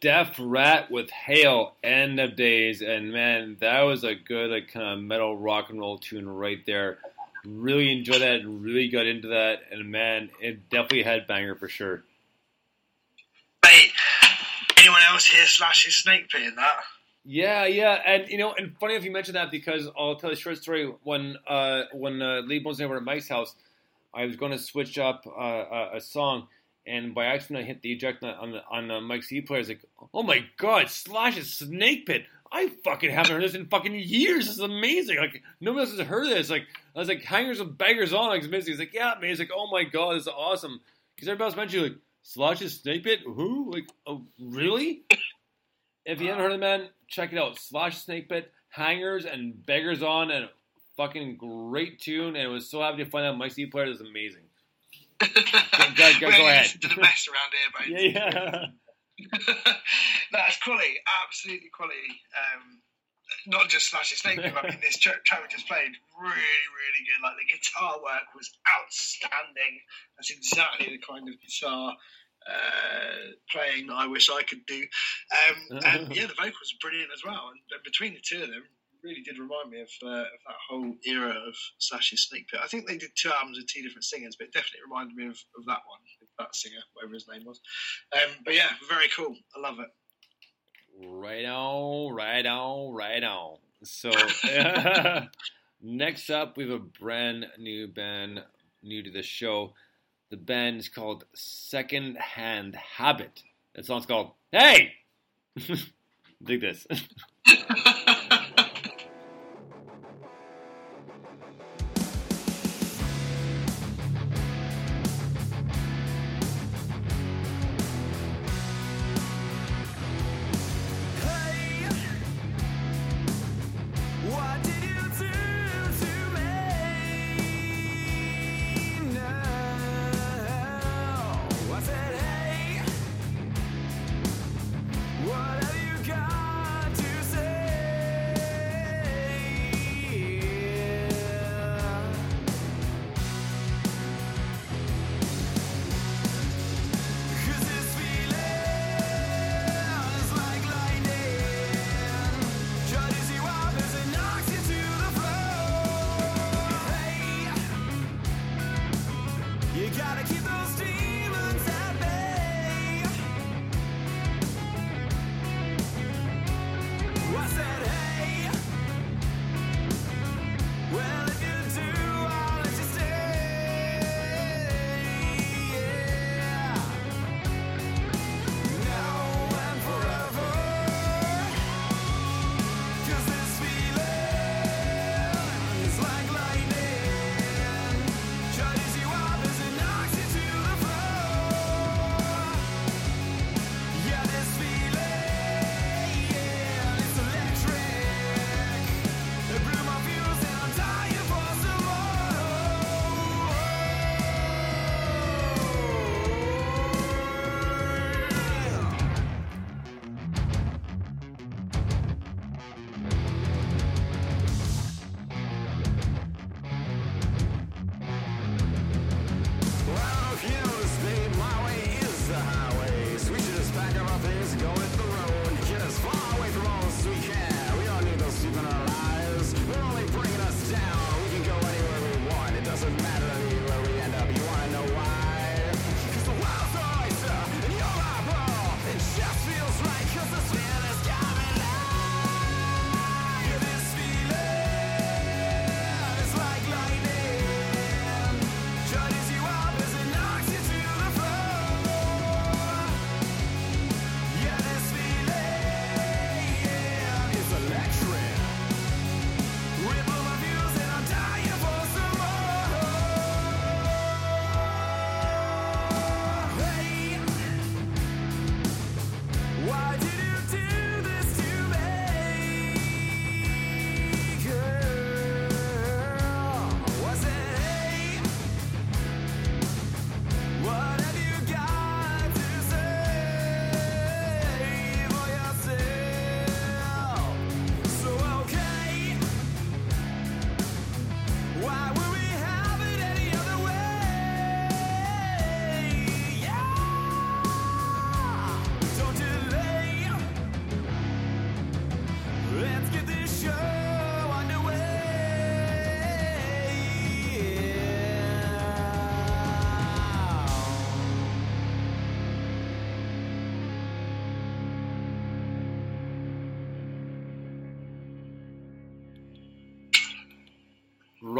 Speaker 7: Def Rat with Hail, End of Days, and man, that was a good like kind of metal rock and roll tune right there. Really enjoyed that and really got into that, and man, it definitely had banger for sure.
Speaker 4: Mate, anyone else here Slash's Snake Pit in that?
Speaker 7: Yeah, yeah, and you know, and funny if you mentioned that because I'll tell you a short story. When uh, when uh, Lady Bones and I were at Mike's house, I was going to switch up uh, a, a song, and by accident I hit the eject on the on uh, Mike's E player. I was like, "Oh my god, Slash's Snake Pit! I fucking haven't heard this in fucking years. This is amazing. Like nobody else has heard this. Like I was like, hangers and beggars on. Like it's amazing. He's like, yeah, man. He's like, oh my god, this is awesome. Because everybody else mentioned like Slash's Snake Pit. Who? Like, oh really? If you haven't heard of the man, check it out. Slash Snake Pit, Hangers and Beggars on, and fucking great tune. And I was so happy to find out Mike's E player is amazing. Go, go, go, go ahead.
Speaker 4: to the best around here, mate.
Speaker 7: Yeah,
Speaker 4: no, it's quality, absolutely quality. Um, not just Slash Snake I mean, this track track we just played, really, really good. Like, the guitar work was outstanding. That's exactly the kind of guitar uh, playing I wish I could do. Um, and yeah, the vocals are brilliant as well. And between the two of them, really did remind me of, uh, of that whole era of Slash's Snake Pit. I think they did two albums with two different singers, but it definitely reminded me of, of that one, that singer, whatever his name was. Um, but yeah, very cool. I love it.
Speaker 7: Right on, right on, right on. So next up, we have a brand new band new to the show. The band is called Second Hand Habit. That song's called Hey. Dig this.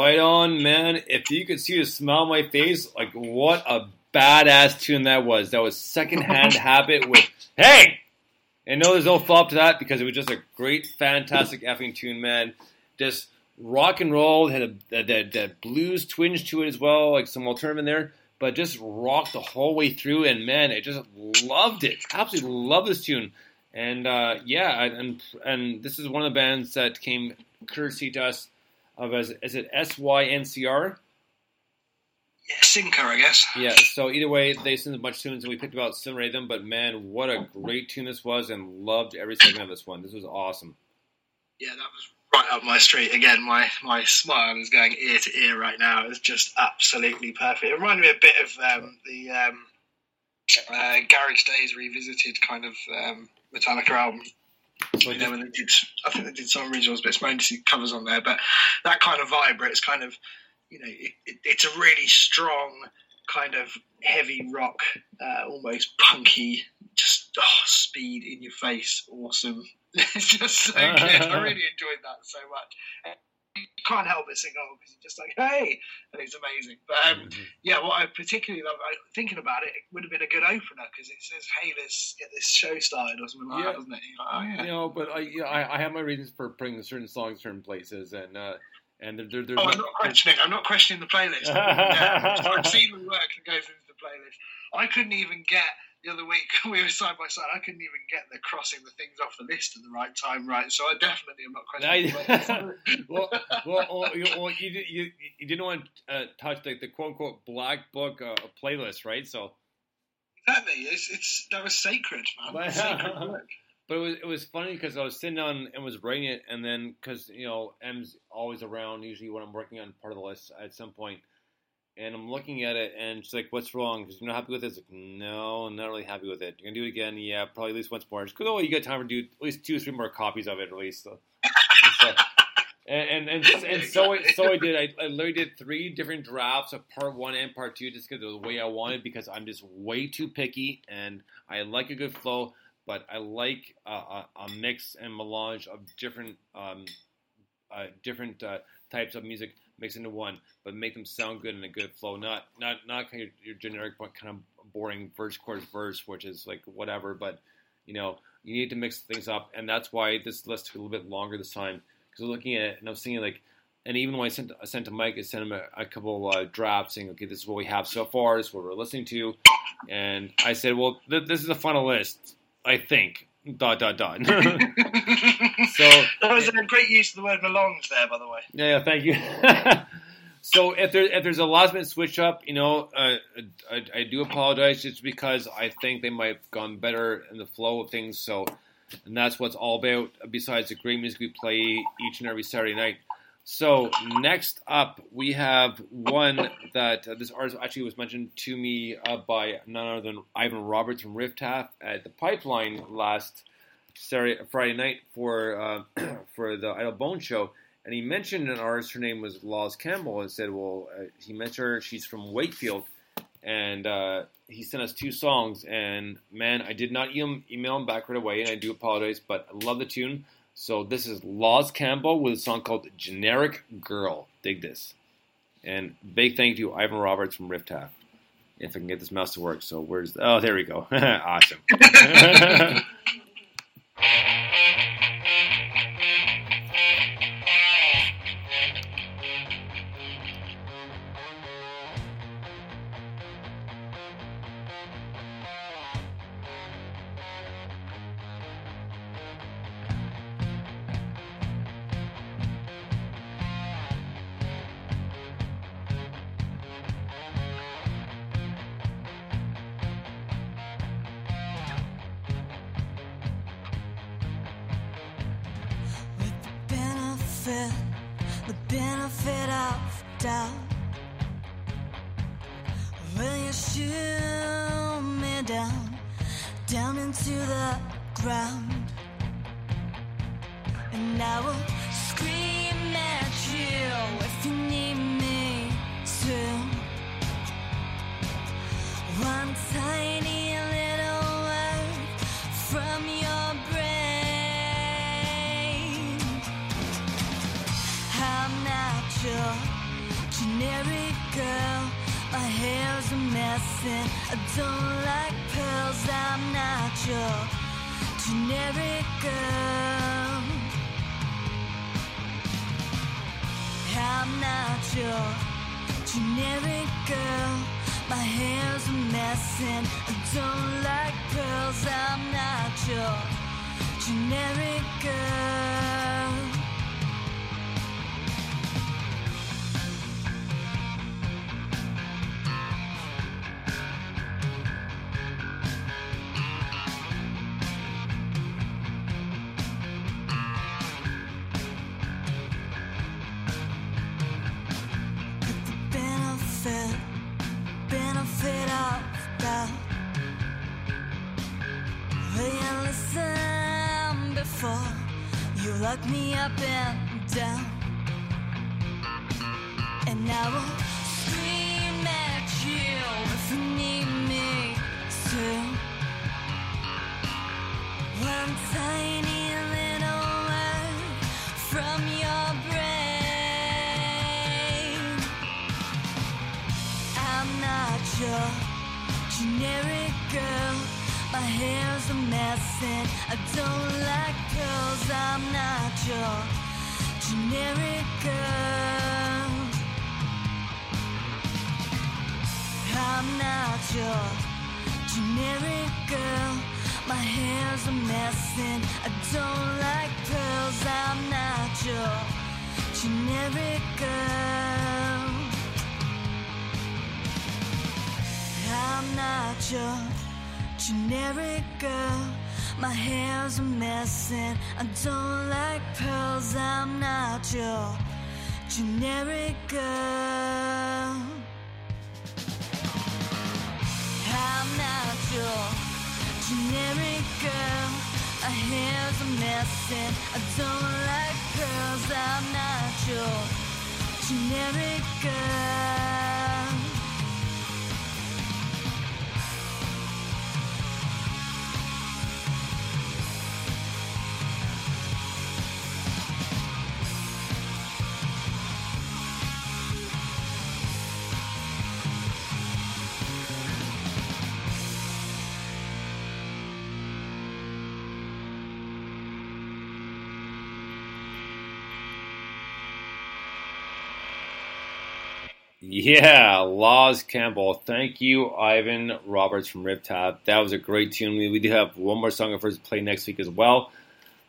Speaker 7: Right on, man. If you could see the smile on my face, like what a badass tune that was. That was Secondhand Habit with Hey! And no, there's no follow up to that because it was just a great, fantastic effing tune, man. Just rock and roll, had a, that, blues twinge to it as well, like some alternative in there, but just rocked the whole way through. And man, I just loved it. Absolutely love this tune. And uh, yeah, and and this is one of the bands that came courtesy to us of as is it SYNCR?
Speaker 4: Yeah, Sinker, I guess.
Speaker 7: Yeah. So either way, they sent a bunch of tunes and we picked about or of them. But man, what a great tune this was, and loved every second of this one. This was awesome.
Speaker 4: Yeah, that was right up my street. Again, my, my smile is going ear to ear right now. It's just absolutely perfect. It reminded me a bit of um, the um, uh, Garage Days revisited kind of um, Metallica album. You know, when they did, I think they did some originals, but it's mostly covers on there. But that kind of vibe, where it's kind of, you know, it, it, it's a really strong kind of heavy rock, uh, almost punky, just oh, speed in your face, awesome. it's just so good. I really enjoyed that so much. And you can't help but sing along because you're just like, hey, and it's amazing. But um, yeah, what I particularly love, I, thinking about it, it would have been a good opener because it says, hey, let's get this show started or something like
Speaker 7: Yeah.
Speaker 4: that, doesn't it? Like, oh, yeah.
Speaker 7: You know, but I, yeah, I, I have my reasons for putting certain songs certain places, and uh, and there, there, there's
Speaker 4: Oh, I'm not questioning. I'm not questioning the playlist. yeah, I've seen the work that goes into the playlist. I couldn't even get the other week. We were side by side. I couldn't even get the crossing the things off the list at the right time, right? So I definitely am not questioning.
Speaker 7: well, well, well, you, you, you, you didn't want to uh, touch the, the quote unquote black book uh, playlist, right? So,
Speaker 4: exactly. It's, it's that was sacred, man. It's sacred
Speaker 7: but it was it was funny because I was sitting down and was writing it, and then because you know M's always around usually when I'm working on part of the list at some point, and I'm looking at it, and she's like, "What's wrong? Because you're not happy with it." It's like, "No, I'm not really happy with it. You're gonna do it again? Yeah, probably at least once more. Just go. Oh, you got time to do at least two or three more copies of it, at least." So, and and and, and so I, so I did. I, I literally did three different drafts of part one and part two, just because the way I wanted. Because I'm just way too picky, and I like a good flow, but I like a, a, a mix and melange of different um, uh, different uh, types of music mixed into one, but make them sound good in a good flow. Not not not kind of your generic kind of boring verse chorus verse, which is like whatever. But you know you need to mix things up, and that's why this list took a little bit longer this time because I was looking at it and I was thinking like. And even when I sent I sent to Mike, I sent him a, a couple uh, drafts saying, "Okay, this is what we have so far. This is what we're listening to." And I said, "Well, th- this is the final list, I think." Dot dot dot. so
Speaker 4: That was a great use of the word melange there, by the way.
Speaker 7: yeah, yeah, thank you. so if there if there's a last minute switch up, you know, uh, I, I do apologize just because I think they might have gone better in the flow of things. So, and that's what's all about. Besides the great music we play each and every Saturday night. So next up, we have one that uh, this artist actually was mentioned to me uh, by none other than Ivan Roberts from Rift Half at the Pipeline last Saturday, Friday night for uh, for the Idle Bone show, and he mentioned an artist. Her name was Laws Campbell, and said, "Well, uh, he mentioned her. She's from Wakefield, and uh, he sent us two songs. And man, I did not em- email him back right away, and I do apologize, but I love the tune. So this is Laws Campbell with a song called "Generic Girl." Dig this, and big thank you Ivan Roberts from Rift. If I can get this mouse to work. So where's? the, Oh, there we go. awesome.
Speaker 12: not your generic girl. My hair's a mess and I don't like pearls. I'm not your generic girl.
Speaker 7: Yeah, Laws Campbell. Thank you, Ivan Roberts from Riptap. That was a great tune. We, do have one more song of hers to play next week as well.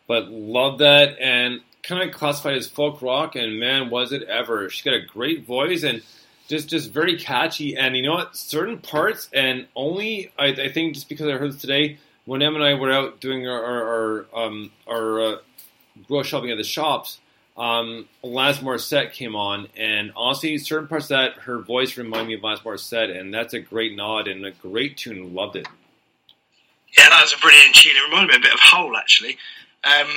Speaker 7: But love that and kind of classified as folk rock. And man, was it ever! She's got a great voice and just just very catchy. And you know what? Certain parts and only I, I think just because I heard this today when Em and I were out doing our our, our, um, our uh, grocery shopping at the shops um, Alanis Morissette came on, and honestly, certain parts of that her voice reminded me of Alanis Morissette, and that's a great nod and a great tune. Loved it.
Speaker 4: Yeah, that was a brilliant tune. It reminded me a bit of Hole, actually. Um,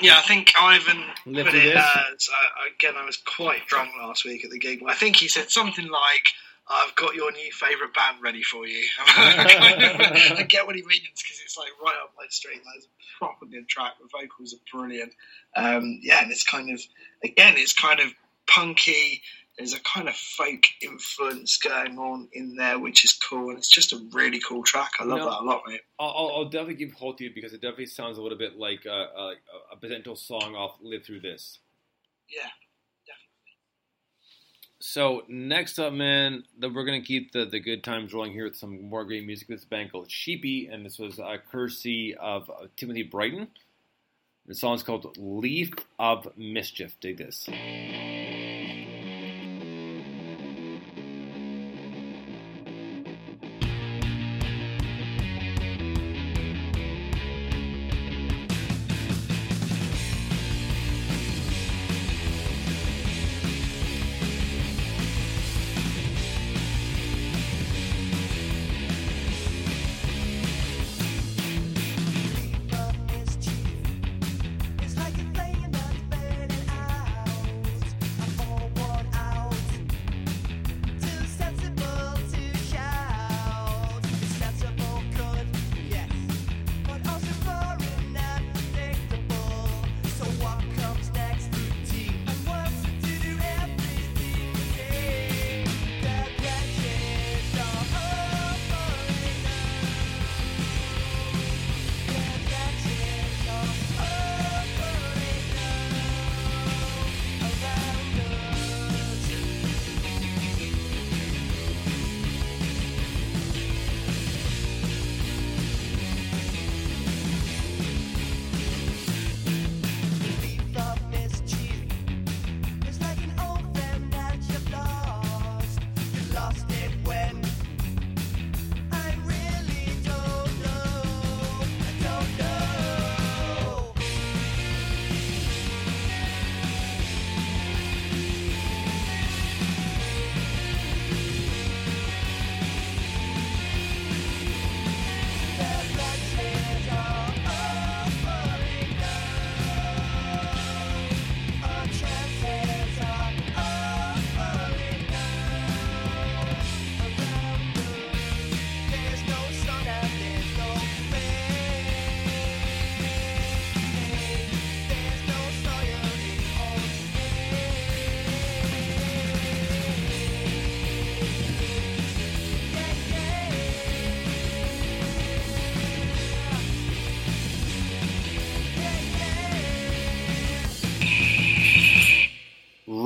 Speaker 4: yeah, I think Ivan
Speaker 7: Lived
Speaker 4: put it
Speaker 7: this?
Speaker 4: as uh, again. I was quite drunk last week at the gig. I think he said something like, "I've got your new favourite band ready for you." I get what he means because it's like right up my street. That's a proper good track. The vocals are brilliant. Um, yeah, and it's kind of again, it's kind of punky. There's a kind of folk influence going on in there, which is cool, and it's just a really cool track. I love that a lot, mate.
Speaker 7: I'll, I'll- I'll definitely give Hole to you because it definitely sounds a little bit like a, a, a potential song off "Live Through This."
Speaker 4: Yeah.
Speaker 7: So next up, man, that we're gonna keep the, the good times rolling here with some more great music. With this band called Sheepy, and this was a courtesy of uh, Timothy Brighton. The song's called "Leaf of Mischief." Dig this.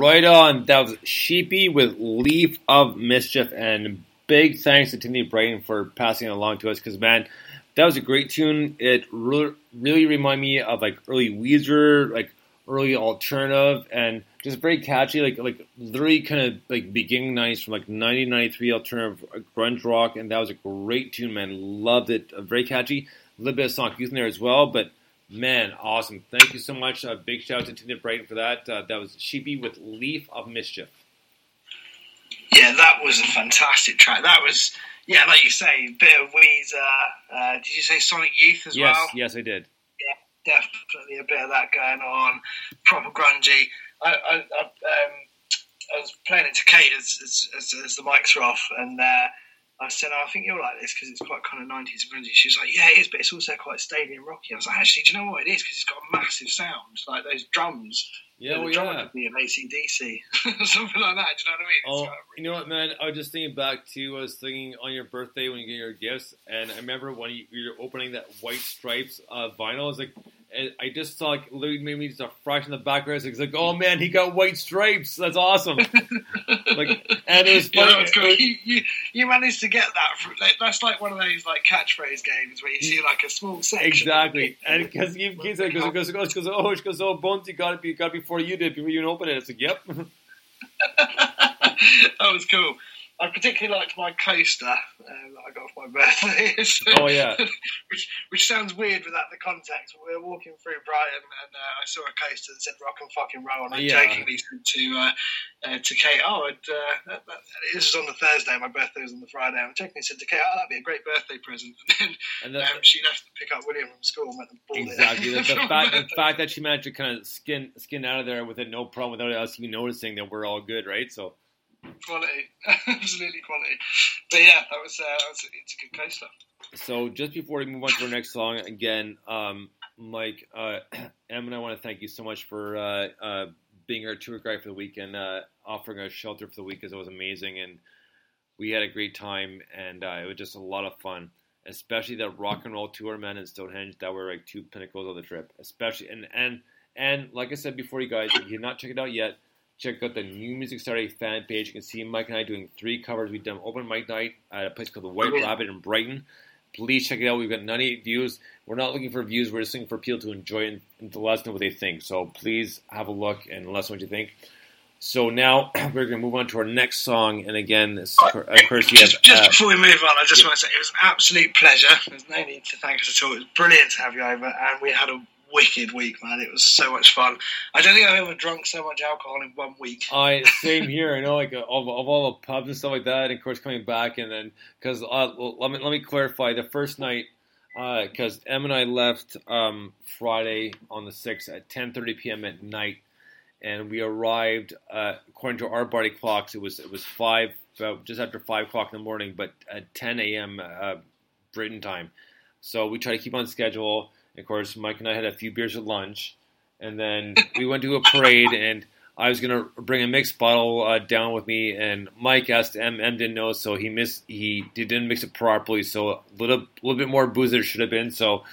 Speaker 7: Right on. That was Sheepy with Leaf of Mischief, and big thanks to Timothy Brighton for passing it along to us. Because man, that was a great tune. It really, really reminded me of like early Weezer, like early alternative, and just very catchy. Like like literally kind of like beginning nights from like 1993 alternative uh, grunge rock, and that was a great tune, man. Loved it. Very catchy. A little bit of sonic youth in there as well, but Man, awesome. Thank you so much. Uh, big shout out to Tina Brighton for that. Uh, that was Sheepy with Leaf of Mischief.
Speaker 4: Yeah, that was a fantastic track. That was, yeah, like you say, a bit of Weezer. Uh, did you say Sonic Youth as
Speaker 7: yes,
Speaker 4: well?
Speaker 7: Yes, I did.
Speaker 4: Yeah, definitely a bit of that going on. Proper grungy. I, I, I, um, I was playing it to Kate as, as, as, as the mics were off, and uh, I said, oh, I think you'll like this because it's quite kind of 90s and grungy. She was like, yeah, it is, but it's also quite stadium rocky. I was like, actually, do you know what it is? Because it's got a massive sound, like those drums.
Speaker 7: Yeah, well, yeah.
Speaker 4: could be an ACDC, something like that. Do you know what I mean?
Speaker 7: Oh,
Speaker 4: like-
Speaker 7: you know what, man? I was just thinking back to I was thinking on your birthday when you get your gifts, and I remember when you, you were opening that White Stripes uh, vinyl. I was like, and I just saw like literally made me just a fraction of the background. It's like, oh man, he got white stripes. That's awesome. like, and it was
Speaker 4: Yeah,
Speaker 7: funny.
Speaker 4: that was cool. You, you, you managed to get that. From, like, that's like one of those like catchphrase games where you see like a small section.
Speaker 7: Exactly, and because you kids like goes goes goes goes oh she goes oh Bones you got it you got it before you did before you even open it. It's like yep.
Speaker 4: that was cool. I particularly liked my coaster um, that I got for my birthday. So-
Speaker 7: Oh, yeah.
Speaker 4: which which sounds weird without the context. We were walking through Brighton and uh, I saw a coaster that said "Rock and fucking roll," and I
Speaker 7: Yeah.
Speaker 4: jokingly said to uh, uh, to Kate, "Oh, and, uh, that, that, this was on the Thursday. My birthday was on the Friday." I jokingly said to Kate, "Oh, that'd be a great birthday present." And
Speaker 7: And
Speaker 4: then
Speaker 7: that's-
Speaker 4: um, she left to pick up William from school and went and bought
Speaker 7: Exactly.
Speaker 4: it.
Speaker 7: The, the fact the fact that she managed to kind of skin skin out of there with it no problem without us even noticing that we're all good, right? So
Speaker 4: quality, absolutely quality. But yeah, that was, uh, that was it's a good coaster.
Speaker 7: so just before we move on to our next song, again, um, Mike, uh, Em and I want to thank you so much for uh, uh, being our tour guide for the weekend, uh, offering us shelter for the week, because it was amazing, and we had a great time, and uh, it was just a lot of fun. Especially that rock and roll tour, man, in Stonehenge, that were like two pinnacles of the trip. Especially and and and like I said before, you guys, if you've not checked it out yet, check out the New Music Saturday fan page. You can see Mike and I doing three covers. We've done open mic night at a place called the White Rabbit in Brighton. Please check it out. We've got 98 views. We're not looking for views. We're just looking for people to enjoy it and to let us know what they think. So please have a look and let us know what you think. So now we're going to move on to our next song. And again, this uh, of...
Speaker 4: Just, just
Speaker 7: uh,
Speaker 4: before we move on, I just want to say it was an absolute pleasure. There's no need to thank us at all. It was brilliant to have you over, and we had a wicked week, man. It was so much fun. I don't think I've ever drunk so much alcohol in one week.
Speaker 7: I same here. I know, like uh, of, of all the pubs and stuff like that, and of course coming back, and then because uh, let me let me clarify the first night because Em and I left um, Friday on the sixth at ten thirty p.m. at night, and we arrived uh, according to our body clocks. It was it was five about just after five o'clock in the morning, but at ten a.m. Uh, Britain time. So we try to keep on schedule. Of course, Mike and I had a few beers at lunch, and then we went to a parade, and I was gonna bring a mixed bottle uh, down with me, and Mike asked M. M didn't know, so he missed. He, he didn't mix it properly, so a little little bit more booze there should have been. So.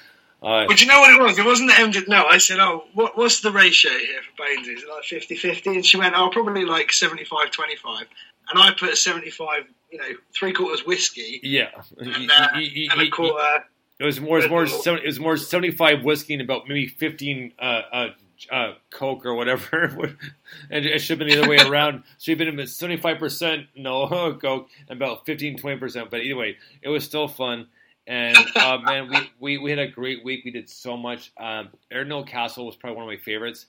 Speaker 7: Uh,
Speaker 4: But you know what it was? It wasn't that Em did know. I said, oh, what, what's the ratio here for Baines? Is it like 50-50? And she went, oh, probably like 75-25. And I put 75, you know, three quarters whiskey
Speaker 7: yeah,
Speaker 4: and, uh,
Speaker 7: He- he-
Speaker 4: and a quarter...
Speaker 7: It was more. It was more. It was more seventy-five whiskey and about maybe fifteen uh, uh, uh, Coke or whatever. and it should have been the other way around. Should have been seventy-five percent no Coke and about 15 20 percent. But anyway, it was still fun. And uh, man, we, we, we had a great week. We did so much. Um, Castle was probably one of my favorites.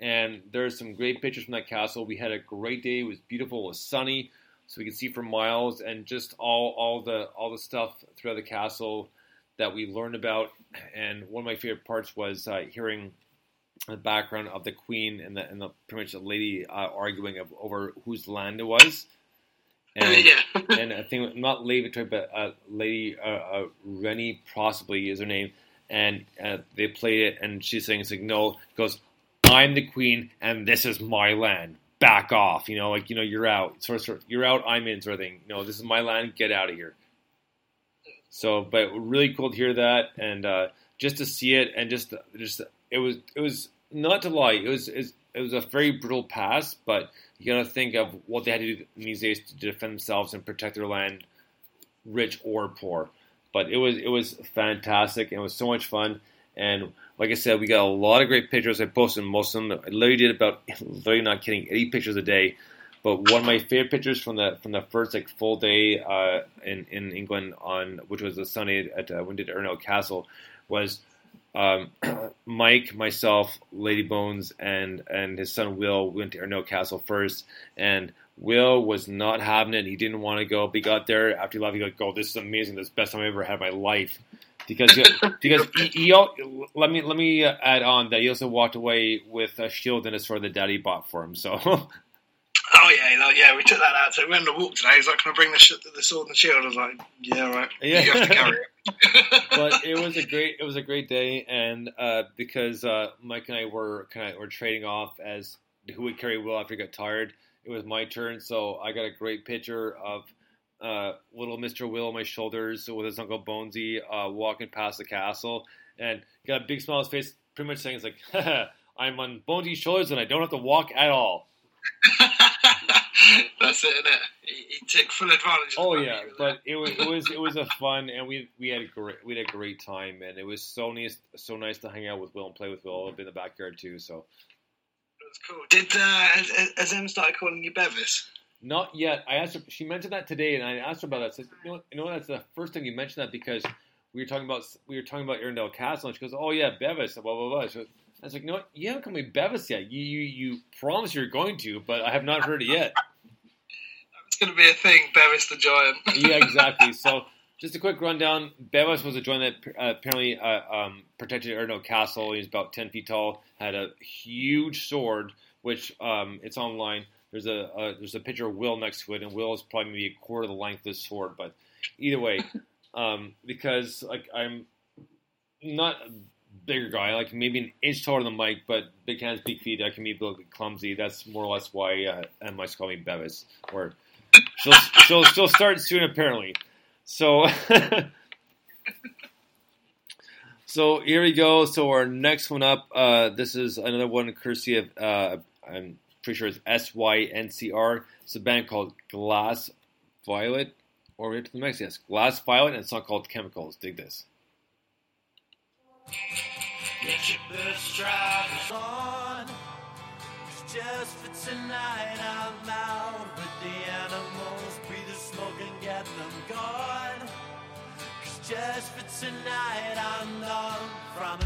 Speaker 7: And there's some great pictures from that castle. We had a great day. It was beautiful. It was sunny, so we could see for miles. And just all all the all the stuff throughout the castle that we learned about. And one of my favorite parts was uh, hearing the background of the queen and the and the pretty much the lady uh, arguing of, over whose land it was. And,
Speaker 4: Yeah.
Speaker 7: and I think not Lady Victoria, but uh, Lady uh, uh, Rennie possibly is her name. And uh, they played it, and she's saying, "It's like no." Goes, "I'm the queen, and this is my land. Back off." You know, like you know, you're out. Sort of, sort of you're out. I'm in, sort of thing. No, this is my land. Get out of here. So, but really cool to hear that, and uh, just to see it, and just just it was it was not to lie, it was it was, a very brutal past, but you got to think of what they had to do in these days to defend themselves and protect their land, rich or poor. But it was it was fantastic and it was so much fun. And like I said, we got a lot of great pictures. I posted most of them. I literally did about, literally not kidding, 80 pictures a day. But one of my favorite pictures from the from the first like full day uh, in in England on which was a Sunday at uh, when did Arundel Castle was um, Mike, myself, Lady Bones, and and his son Will went to Arundel Castle first, and Will was not having it. He didn't want to go. But he got there after he left. He like, "Oh, this is amazing! This is the best time I ever had in my life." Because because he, he let me let me uh, add on that he also walked away with a shield and a sword that Daddy bought for him. So
Speaker 4: Oh yeah, like, yeah, we took that out. So we went on a walk today. He's like, "Can I bring the, sh- the sword and the shield?" I was like, "Yeah, right.
Speaker 7: Yeah.
Speaker 4: You have to carry it."
Speaker 7: but it was a great it was a great day, and uh, because uh, Mike and I were kind of were trading off as who would carry Will after he got tired. It was my turn, so I got a great picture of uh, little Mister Will on my shoulders with his uncle Bonesy uh, walking past the castle, and got a big smile on his face, pretty much saying, "It's like I'm on Bonesy's shoulders, and I don't have to walk at all."
Speaker 4: That's it, isn't it? He, he took full advantage. Of
Speaker 7: Oh yeah, but it was it was it was a fun and we we had a great we had a great time and it was so nice so nice to hang out with Will and play with Will up in the backyard too. So
Speaker 4: it was cool. Did uh, has, has Em started calling you Bevis?
Speaker 7: not yet. I asked her. She mentioned that today, and I asked her about that. Said, you know, what- you know, that's the first time you mentioned that because we were talking about we were talking about Arundel Castle, and she goes, "Oh yeah, Bevis." Blah blah blah. Goes, I was like, "No, you haven't called me Bevis yet. You you you promised you're going to, but I have not heard it yet."
Speaker 4: Going to be a thing, Bevis the Giant.
Speaker 7: yeah, exactly. So, just a quick rundown. Bevis was a giant that uh, apparently uh, um, protected Arundel Castle. He was about 10 feet tall, had a huge sword, which um, it's online. There's a uh, there's a picture of Will next to it, and Will is probably maybe a quarter of the length of this sword. But either way, um, because like I'm not a bigger guy, like maybe an inch taller than Mike, but big hands, big feet. I can be a little bit clumsy. That's more or less why uh, to call me Bevis, or she'll she'll she'll start soon apparently. So so here we go. So our next one up, uh, this is another one courtesy of uh, I'm pretty sure it's S Y N C R. It's a band called Glass Violet, or we to the next yes, Glass Violet, and it's not called Chemicals. Dig this.
Speaker 8: Just for tonight, I'm out with the animals. Breathe the smoke and get them gone. 'Cause just for tonight, I'm numb from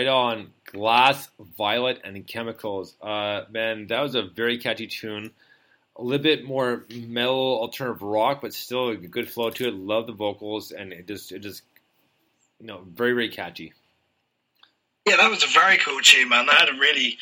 Speaker 10: Right on. Glass, Violet, and Chemicals. Uh, man, that was a very catchy tune. A little bit more metal alternative rock, but still a good flow to it. Love the vocals, and it just, it just, you know, very, very catchy.
Speaker 4: Yeah, that was a very cool tune, man. That had a really,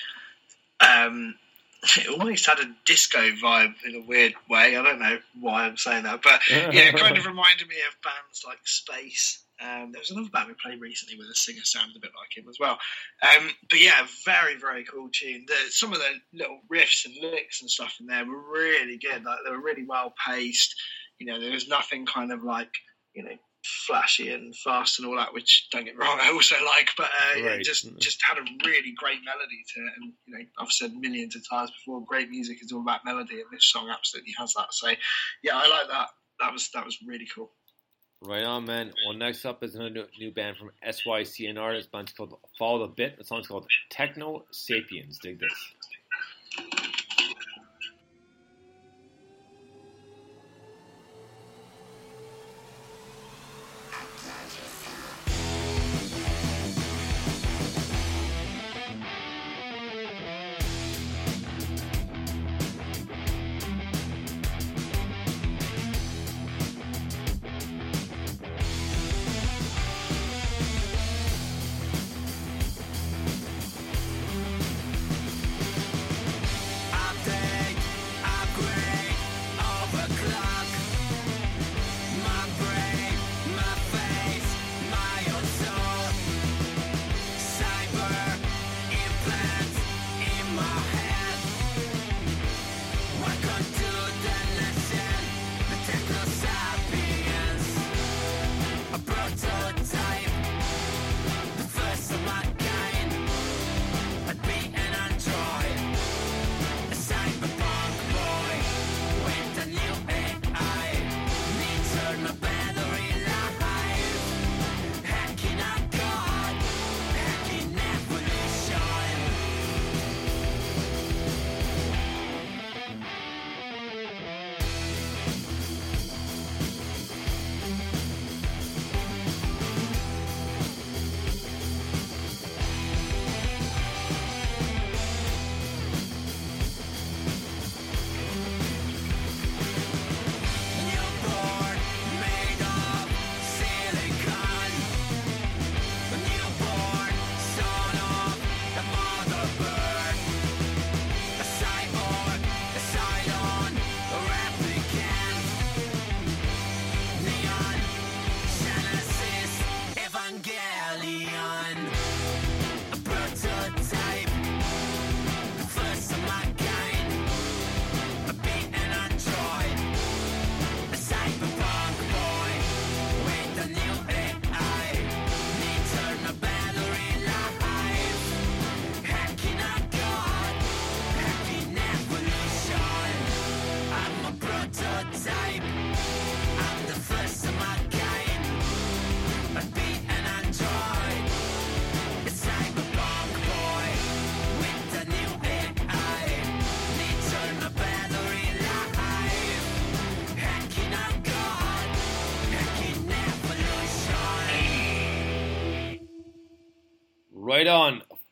Speaker 4: um, it almost had a disco vibe in a weird way. I don't know why I'm saying that, but yeah, it kind of reminded me of bands like Space. Um, there was another band we played recently where the singer sounded a bit like him as well. Um, but yeah, very very cool tune. The, some of the little riffs and licks and stuff in there were really good. Like they were really well paced. You know, there was nothing kind of like you know flashy and fast and all that, which don't get me wrong, I also like, but uh, yeah, just just had a really great melody to it. And you know, I've said millions of times before, great music is all about melody, and this song absolutely has that. So yeah, I like that. That was that was really cool.
Speaker 10: Right on, man. Well, next up is another new, band from SYCNR. This band's called Follow the Bit. The song's called Techno Sapiens. Dig this.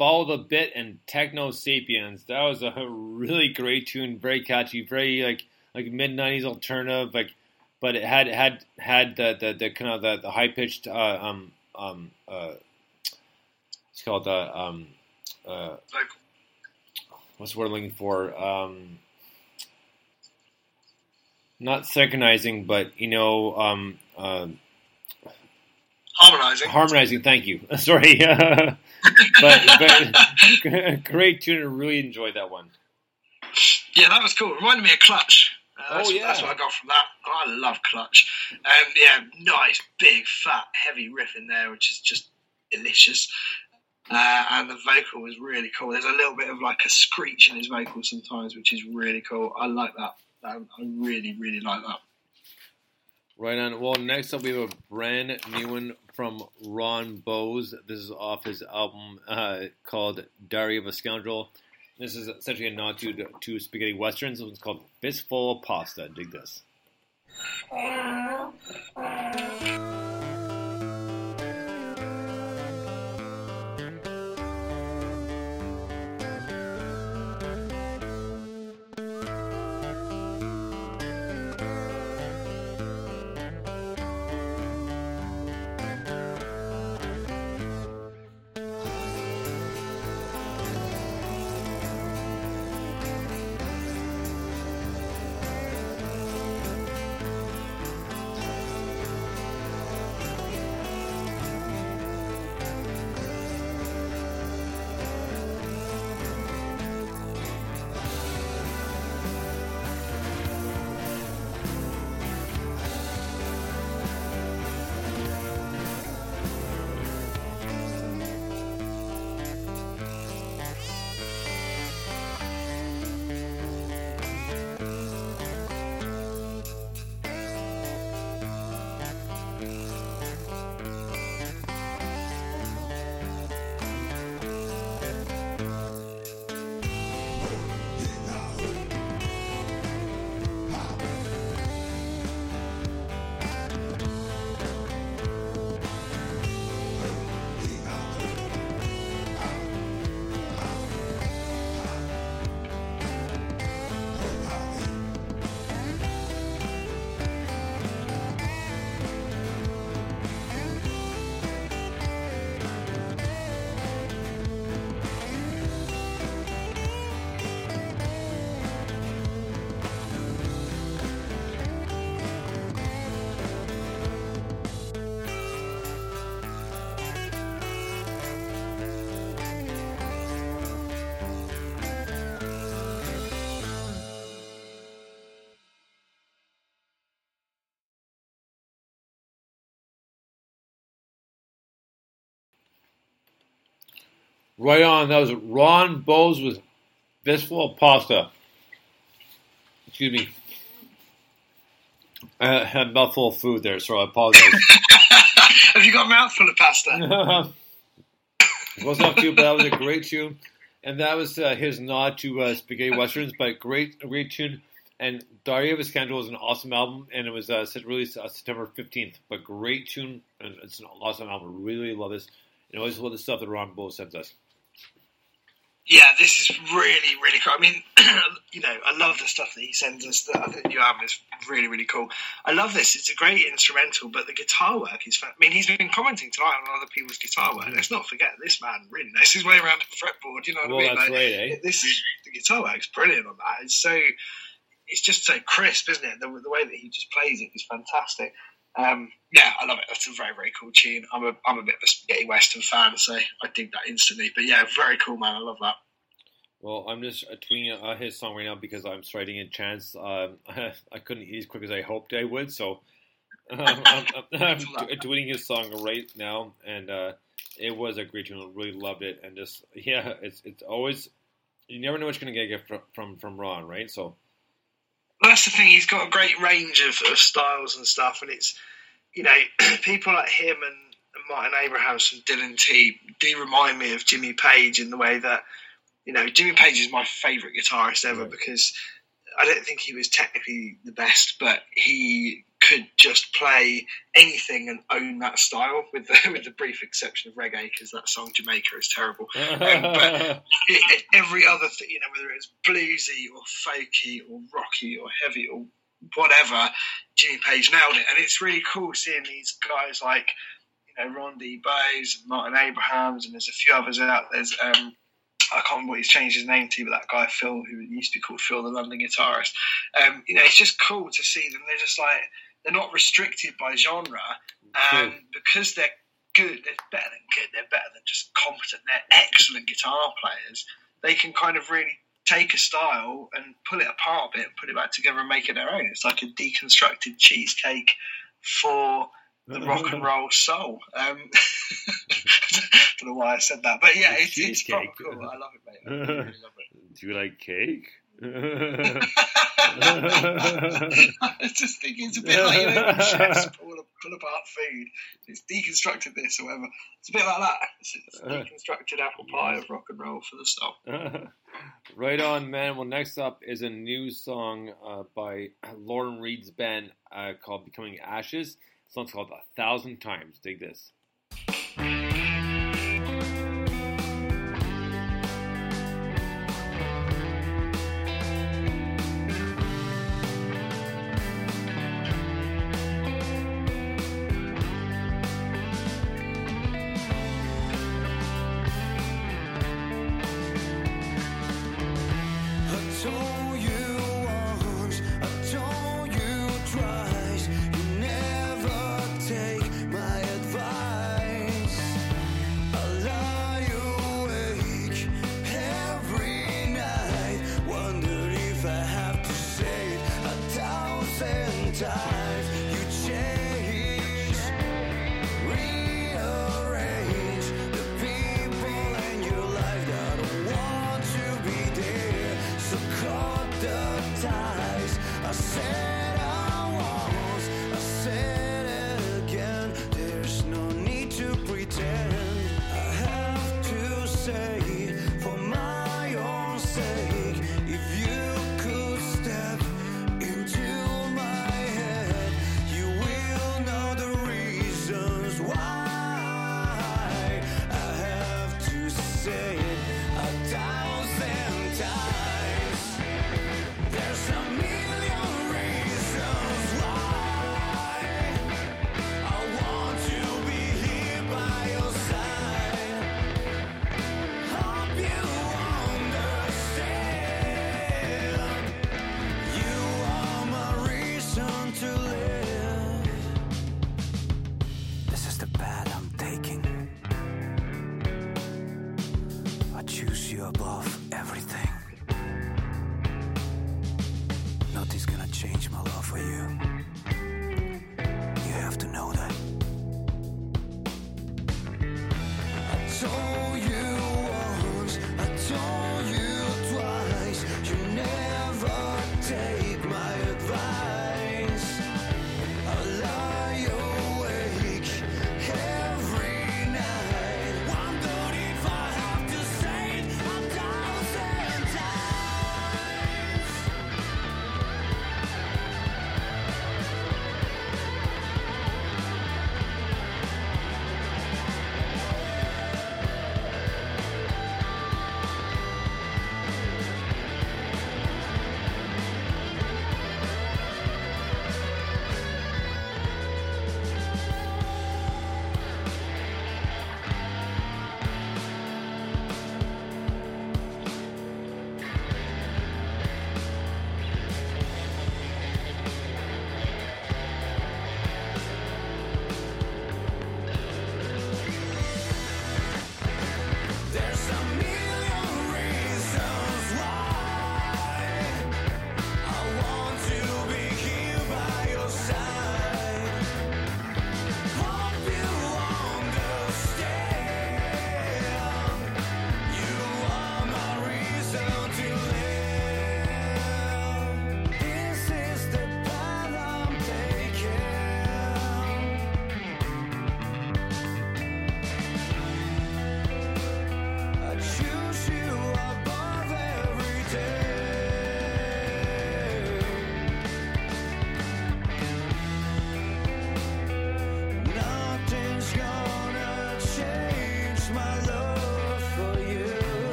Speaker 7: Follow the Bit and Techno Sapiens. That was a really great tune, very catchy, very like like mid '90s alternative, like, but it had had had the the, the kind of the, the high pitched uh, um um uh, it's called the um uh, what's word I'm looking for um not synchronizing, but you know um uh,
Speaker 4: Harmonizing.
Speaker 7: harmonizing. Thank you. Sorry, but, but great tune. I really enjoyed that one.
Speaker 4: Yeah, that was cool. Reminded me of Clutch. Uh, that's,
Speaker 7: Oh, yeah.
Speaker 4: that's what I got from that. I love Clutch. Um, yeah, nice, big, fat, heavy riff in there, which is just delicious. Uh, and the vocal was really cool. There's a little bit of like a screech in his vocal sometimes, which is really cool. I like that. Um, I really, really like that.
Speaker 7: Right on. Well, next up we have a brand new one from Ron Bowes. This is off his album uh, called Diary of a Scoundrel. This is essentially a nod to to spaghetti westerns. It's called Fistful of Pasta. Dig this. Right on. That was Ron Bowes with Fistful of Pasta. Excuse me. I had a mouthful of food there, so I apologize.
Speaker 4: Have you got a mouthful of pasta?
Speaker 7: it wasn't up to, but that was a great tune. And that was uh, his nod to uh, spaghetti westerns, but great, great tune. And Diary of a Scoundrel was an awesome album, and it was uh, set released uh, September fifteenth. But great tune, and it's an awesome album. Really love this, and always love the stuff that Ron Bull sends us.
Speaker 4: Yeah, this is really, really cool. I mean, you know, I love the stuff that he sends us. The, I think new album is really, really cool. I love this. It's a great instrumental, but the guitar work is. I mean, he's been commenting tonight on other people's guitar work. Let's not forget this man really knows his way around the fretboard. You know what
Speaker 7: Well,
Speaker 4: I mean?
Speaker 7: that's right, eh?
Speaker 4: This is the guitar work's brilliant on that. It's so. It's just so crisp, isn't it? The, the way that he just plays it is fantastic. Um, yeah, I love it. That's a very, very cool tune. I'm a, I'm a bit of a spaghetti western fan, so I dig that instantly. But yeah, very cool, man. I love that.
Speaker 7: Well, I'm just tweeting uh, his song right now because I'm writing a chance. Um, I couldn't eat as quick as I hoped I would, so um, I'm, I'm, I'm t- tweeting his song right now, and uh, it was a great tune. I really loved it, and just yeah, it's it's always you never know what you're gonna get from from, from Ron, right? So
Speaker 4: that's the thing. He's got a great range of, of styles and stuff, and it's you know people like him and, and Martin Abrahams from Dylan T do remind me of Jimmy Page in the way that you know Jimmy Page is my favourite guitarist ever
Speaker 7: Right.
Speaker 4: because I don't think he was technically the best, but he could just play anything and own that style, with the with the brief exception of reggae, because that song D'yer Mak'er is terrible. Um, but every other thing, you know, whether it's bluesy or folky or rocky or heavy or whatever, Jimmy Page nailed it, and it's really cool seeing these guys like you know Ron D. Bose and Martin Abrahams, and there's a few others out. There's um, I can't remember what he's changed his name to, but that guy Phil, who used to be called Phil, the London guitarist. Um, you know, it's just cool to see them. They're just like they're not restricted by genre, and because they're good, they're better than good. They're better than just competent. They're excellent guitar players. They can kind of really take a style and pull it apart a bit, and put it back together, and make it their own. It's like a deconstructed cheesecake for the rock and roll soul. Um, don't know why I said that, but yeah, it's, it's cool. I love it, mate. I really love it.
Speaker 10: Do you like cake?
Speaker 4: I just think it's a bit like you know, chefs pull, pull apart food. It's deconstructed this or whatever. It's a bit like that. It's, it's deconstructed apple pie of rock and roll for the soul.
Speaker 10: right on, man. Well, next up is a new song uh, by Lauren Reed's band uh, called Becoming Ashes. The song's called A Thousand Times. Dig this.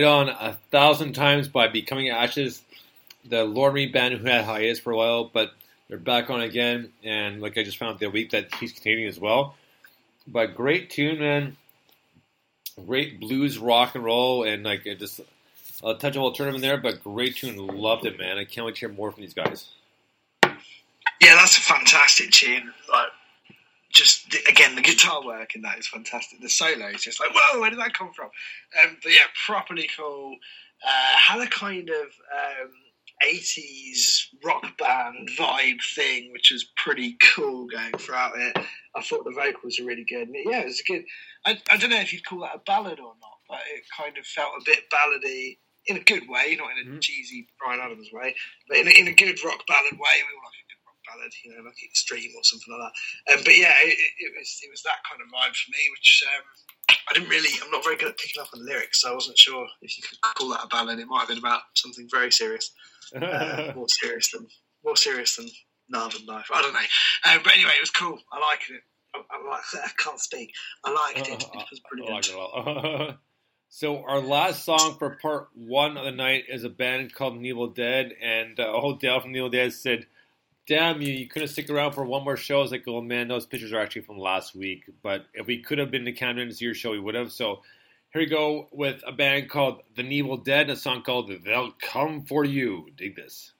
Speaker 7: Right on a thousand times by Becoming Ashes, the Lord Me band who had hiatus for a while, but they're back on again. And like I just found the week that he's Canadian as well. But great tune, man. Great blues, rock and roll, and like it just a touch of alternative in there, but great tune. Loved it, man. I can't wait to hear more from these guys.
Speaker 4: Yeah, that's a fantastic tune. Like, just the, again, the guitar work in that is fantastic. The solo is just like, whoa, where did that come from? Um, but yeah, properly cool. Uh, had a kind of um, 80s rock band vibe thing, which was pretty cool going throughout it. I thought the vocals were really good. And yeah, it was a good. I, I don't know if you'd call that a ballad or not, but it kind of felt a bit ballady in a good way, not in a cheesy Bryan Adams way, but in a, in a good rock ballad way. We all like a good rock ballad, you know, like Extreme or something like that. Um, but yeah, it, it, it was it was that kind of vibe for me, which um, I didn't really. I'm not very good at picking up on lyrics, so I wasn't sure if you could call that a ballad. It might have been about something very serious, uh, more serious than more serious than Northern Life. I don't know, um, but anyway, it was cool. I liked it. I, I, like, I can't speak. I liked it. It was pretty
Speaker 7: I like
Speaker 4: good.
Speaker 7: it so our last song for part one of the night is a band called Evil Dead, and uh, old Dale from Evil Dead said, "Damn you! You couldn't stick around for one more show." I was like, "Oh man, those pictures are actually from last week." But if we could have been to Canada to see your show, we would have. So here we go with a band called The Evil Dead, a song called "They'll Come for You." Dig this.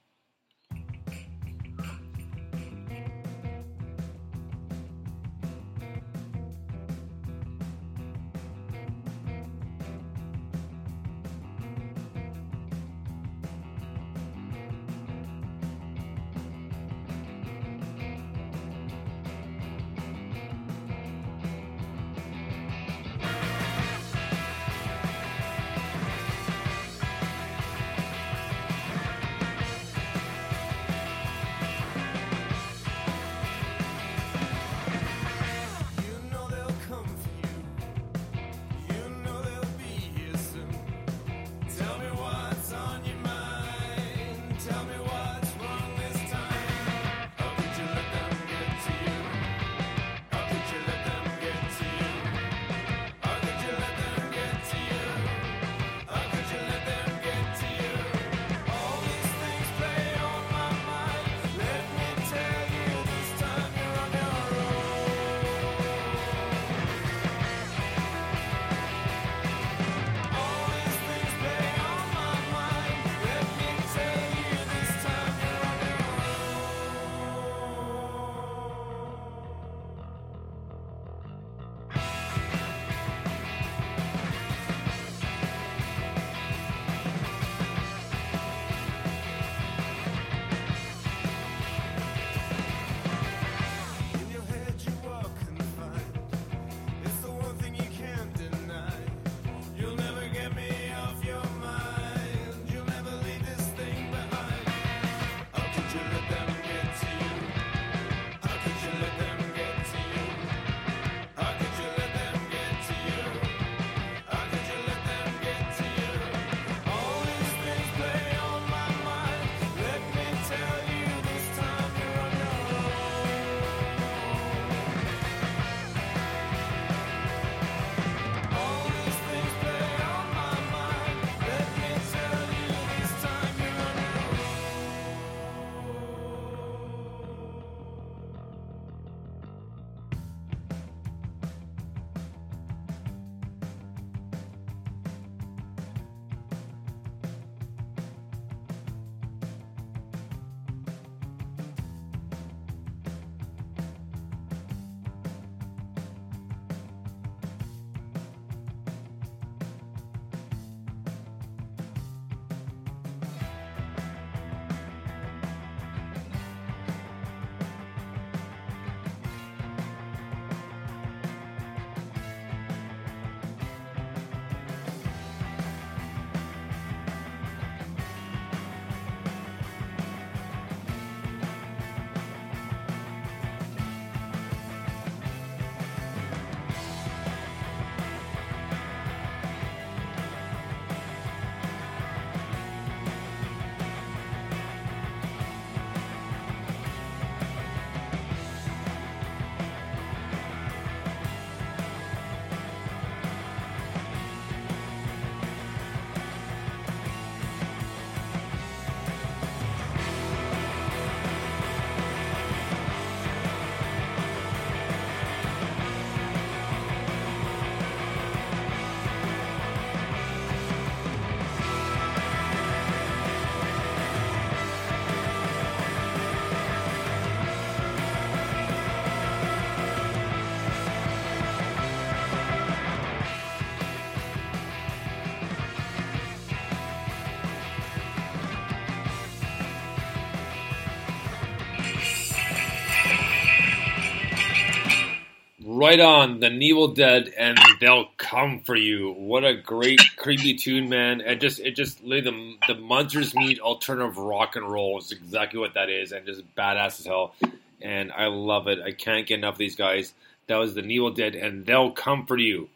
Speaker 7: Right on. The Evil Dead and They'll Come for You. What a great, creepy tune, man. And just, it just, the, the Monsters Meet alternative rock and roll is exactly what that is, and just badass as hell. And I love it. I can't get enough of these guys. That was The Evil Dead and They'll Come for You.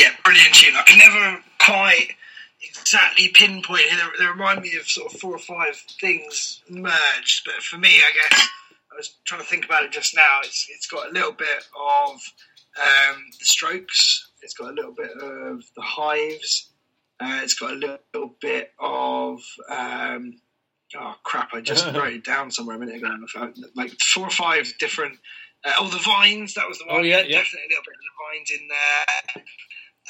Speaker 4: Yeah, brilliant tune. I can never quite exactly pinpoint. They, they remind me of sort of four or five things merged, but for me, I guess I was trying to think about it just now. It's it's got a little bit of um, the Strokes. It's got a little bit of the Hives. Uh, it's got a little, little bit of um, oh crap! I just wrote it down somewhere a minute ago. and I found, Like four or five different. Uh, oh, the Vines. That was the one.
Speaker 7: Oh, yeah, yeah.
Speaker 4: definitely a little bit of the Vines in there.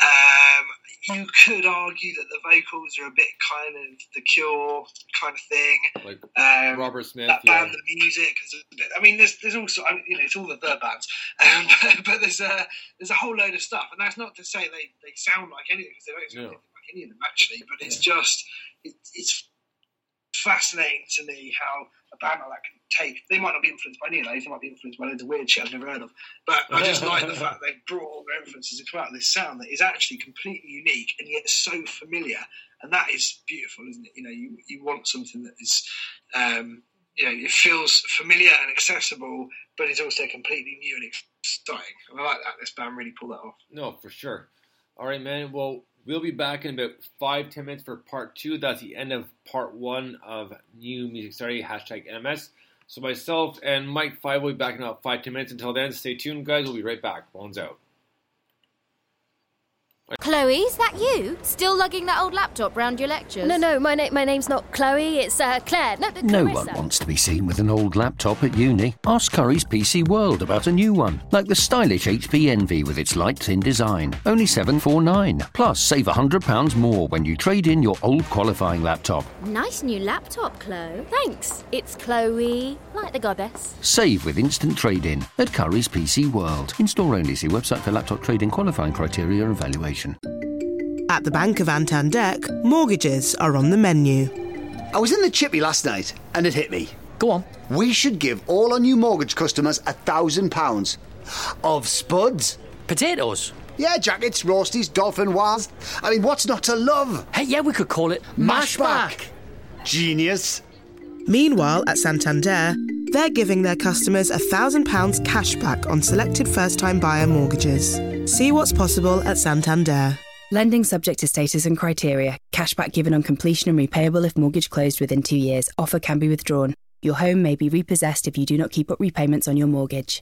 Speaker 4: Um, you could argue that the vocals are a bit kind of the Cure kind of thing.
Speaker 7: Like
Speaker 4: Um,
Speaker 7: Robert Smith.
Speaker 4: that
Speaker 7: yeah.
Speaker 4: band, the music. bit- I mean, there's there's also I mean, you know it's all the third bands, um, but, but there's a there's a whole load of stuff, and that's not to say they, they sound like anything because they don't sound
Speaker 7: No.
Speaker 4: like any of them actually. But it's just it, it's fascinating to me how a band that can take. They might not be influenced by of. They might be influenced by loads of weird shit I've never heard of. But I just like the fact they brought all their influences and come out of this sound that is actually completely unique and yet so familiar. And that is beautiful, isn't it? You know, you, you want something that is, um, you know, it feels familiar and accessible, but is also completely new and exciting. And I like that. This band really pulled that off.
Speaker 7: No, for sure. All right, man. Well, we'll be back in about five, ten minutes for part two. That's the end of part one of New Music Starting, hashtag NMS. So myself and Mike Five will be back in about five, ten minutes. Until then, stay tuned, guys. We'll be right back. Bones out.
Speaker 1: Chloe, is that you? Still lugging that old laptop round your lectures?
Speaker 2: No, no, my, na- my name's not Chloe, it's uh, Claire. No,
Speaker 3: No
Speaker 2: Clarissa.
Speaker 3: one wants to be seen with an old laptop at uni. Ask Currys PC World about a new one, like the stylish HP Envy with its light thin design. Only 749. Plus, save £100 more when you trade in your old qualifying laptop.
Speaker 1: Nice new laptop, Chloe.
Speaker 2: Thanks. It's Chloe, like the goddess.
Speaker 3: Save with instant trade in at Currys PC World. In store only. See website for laptop trading qualifying criteria and valuation.
Speaker 13: At the Bank of Antandek, mortgages are on the menu.
Speaker 14: I was in the chippy last night and it hit me.
Speaker 15: Go on.
Speaker 14: We should give all our new mortgage customers a thousand pounds. Of spuds.
Speaker 15: Potatoes.
Speaker 14: Yeah, jackets, roasties, dauphinoise. I mean, what's not to love?
Speaker 15: Hey, yeah, we could call it
Speaker 14: Mashback. Genius.
Speaker 13: Meanwhile, at Santander, they're giving their customers a thousand pounds cash back on selected first time buyer mortgages. See what's possible at Santander.
Speaker 16: Lending subject to status and criteria. Cashback given on completion and repayable if mortgage closed within two years. Offer can be withdrawn. Your home may be repossessed if you do not keep up repayments on your mortgage.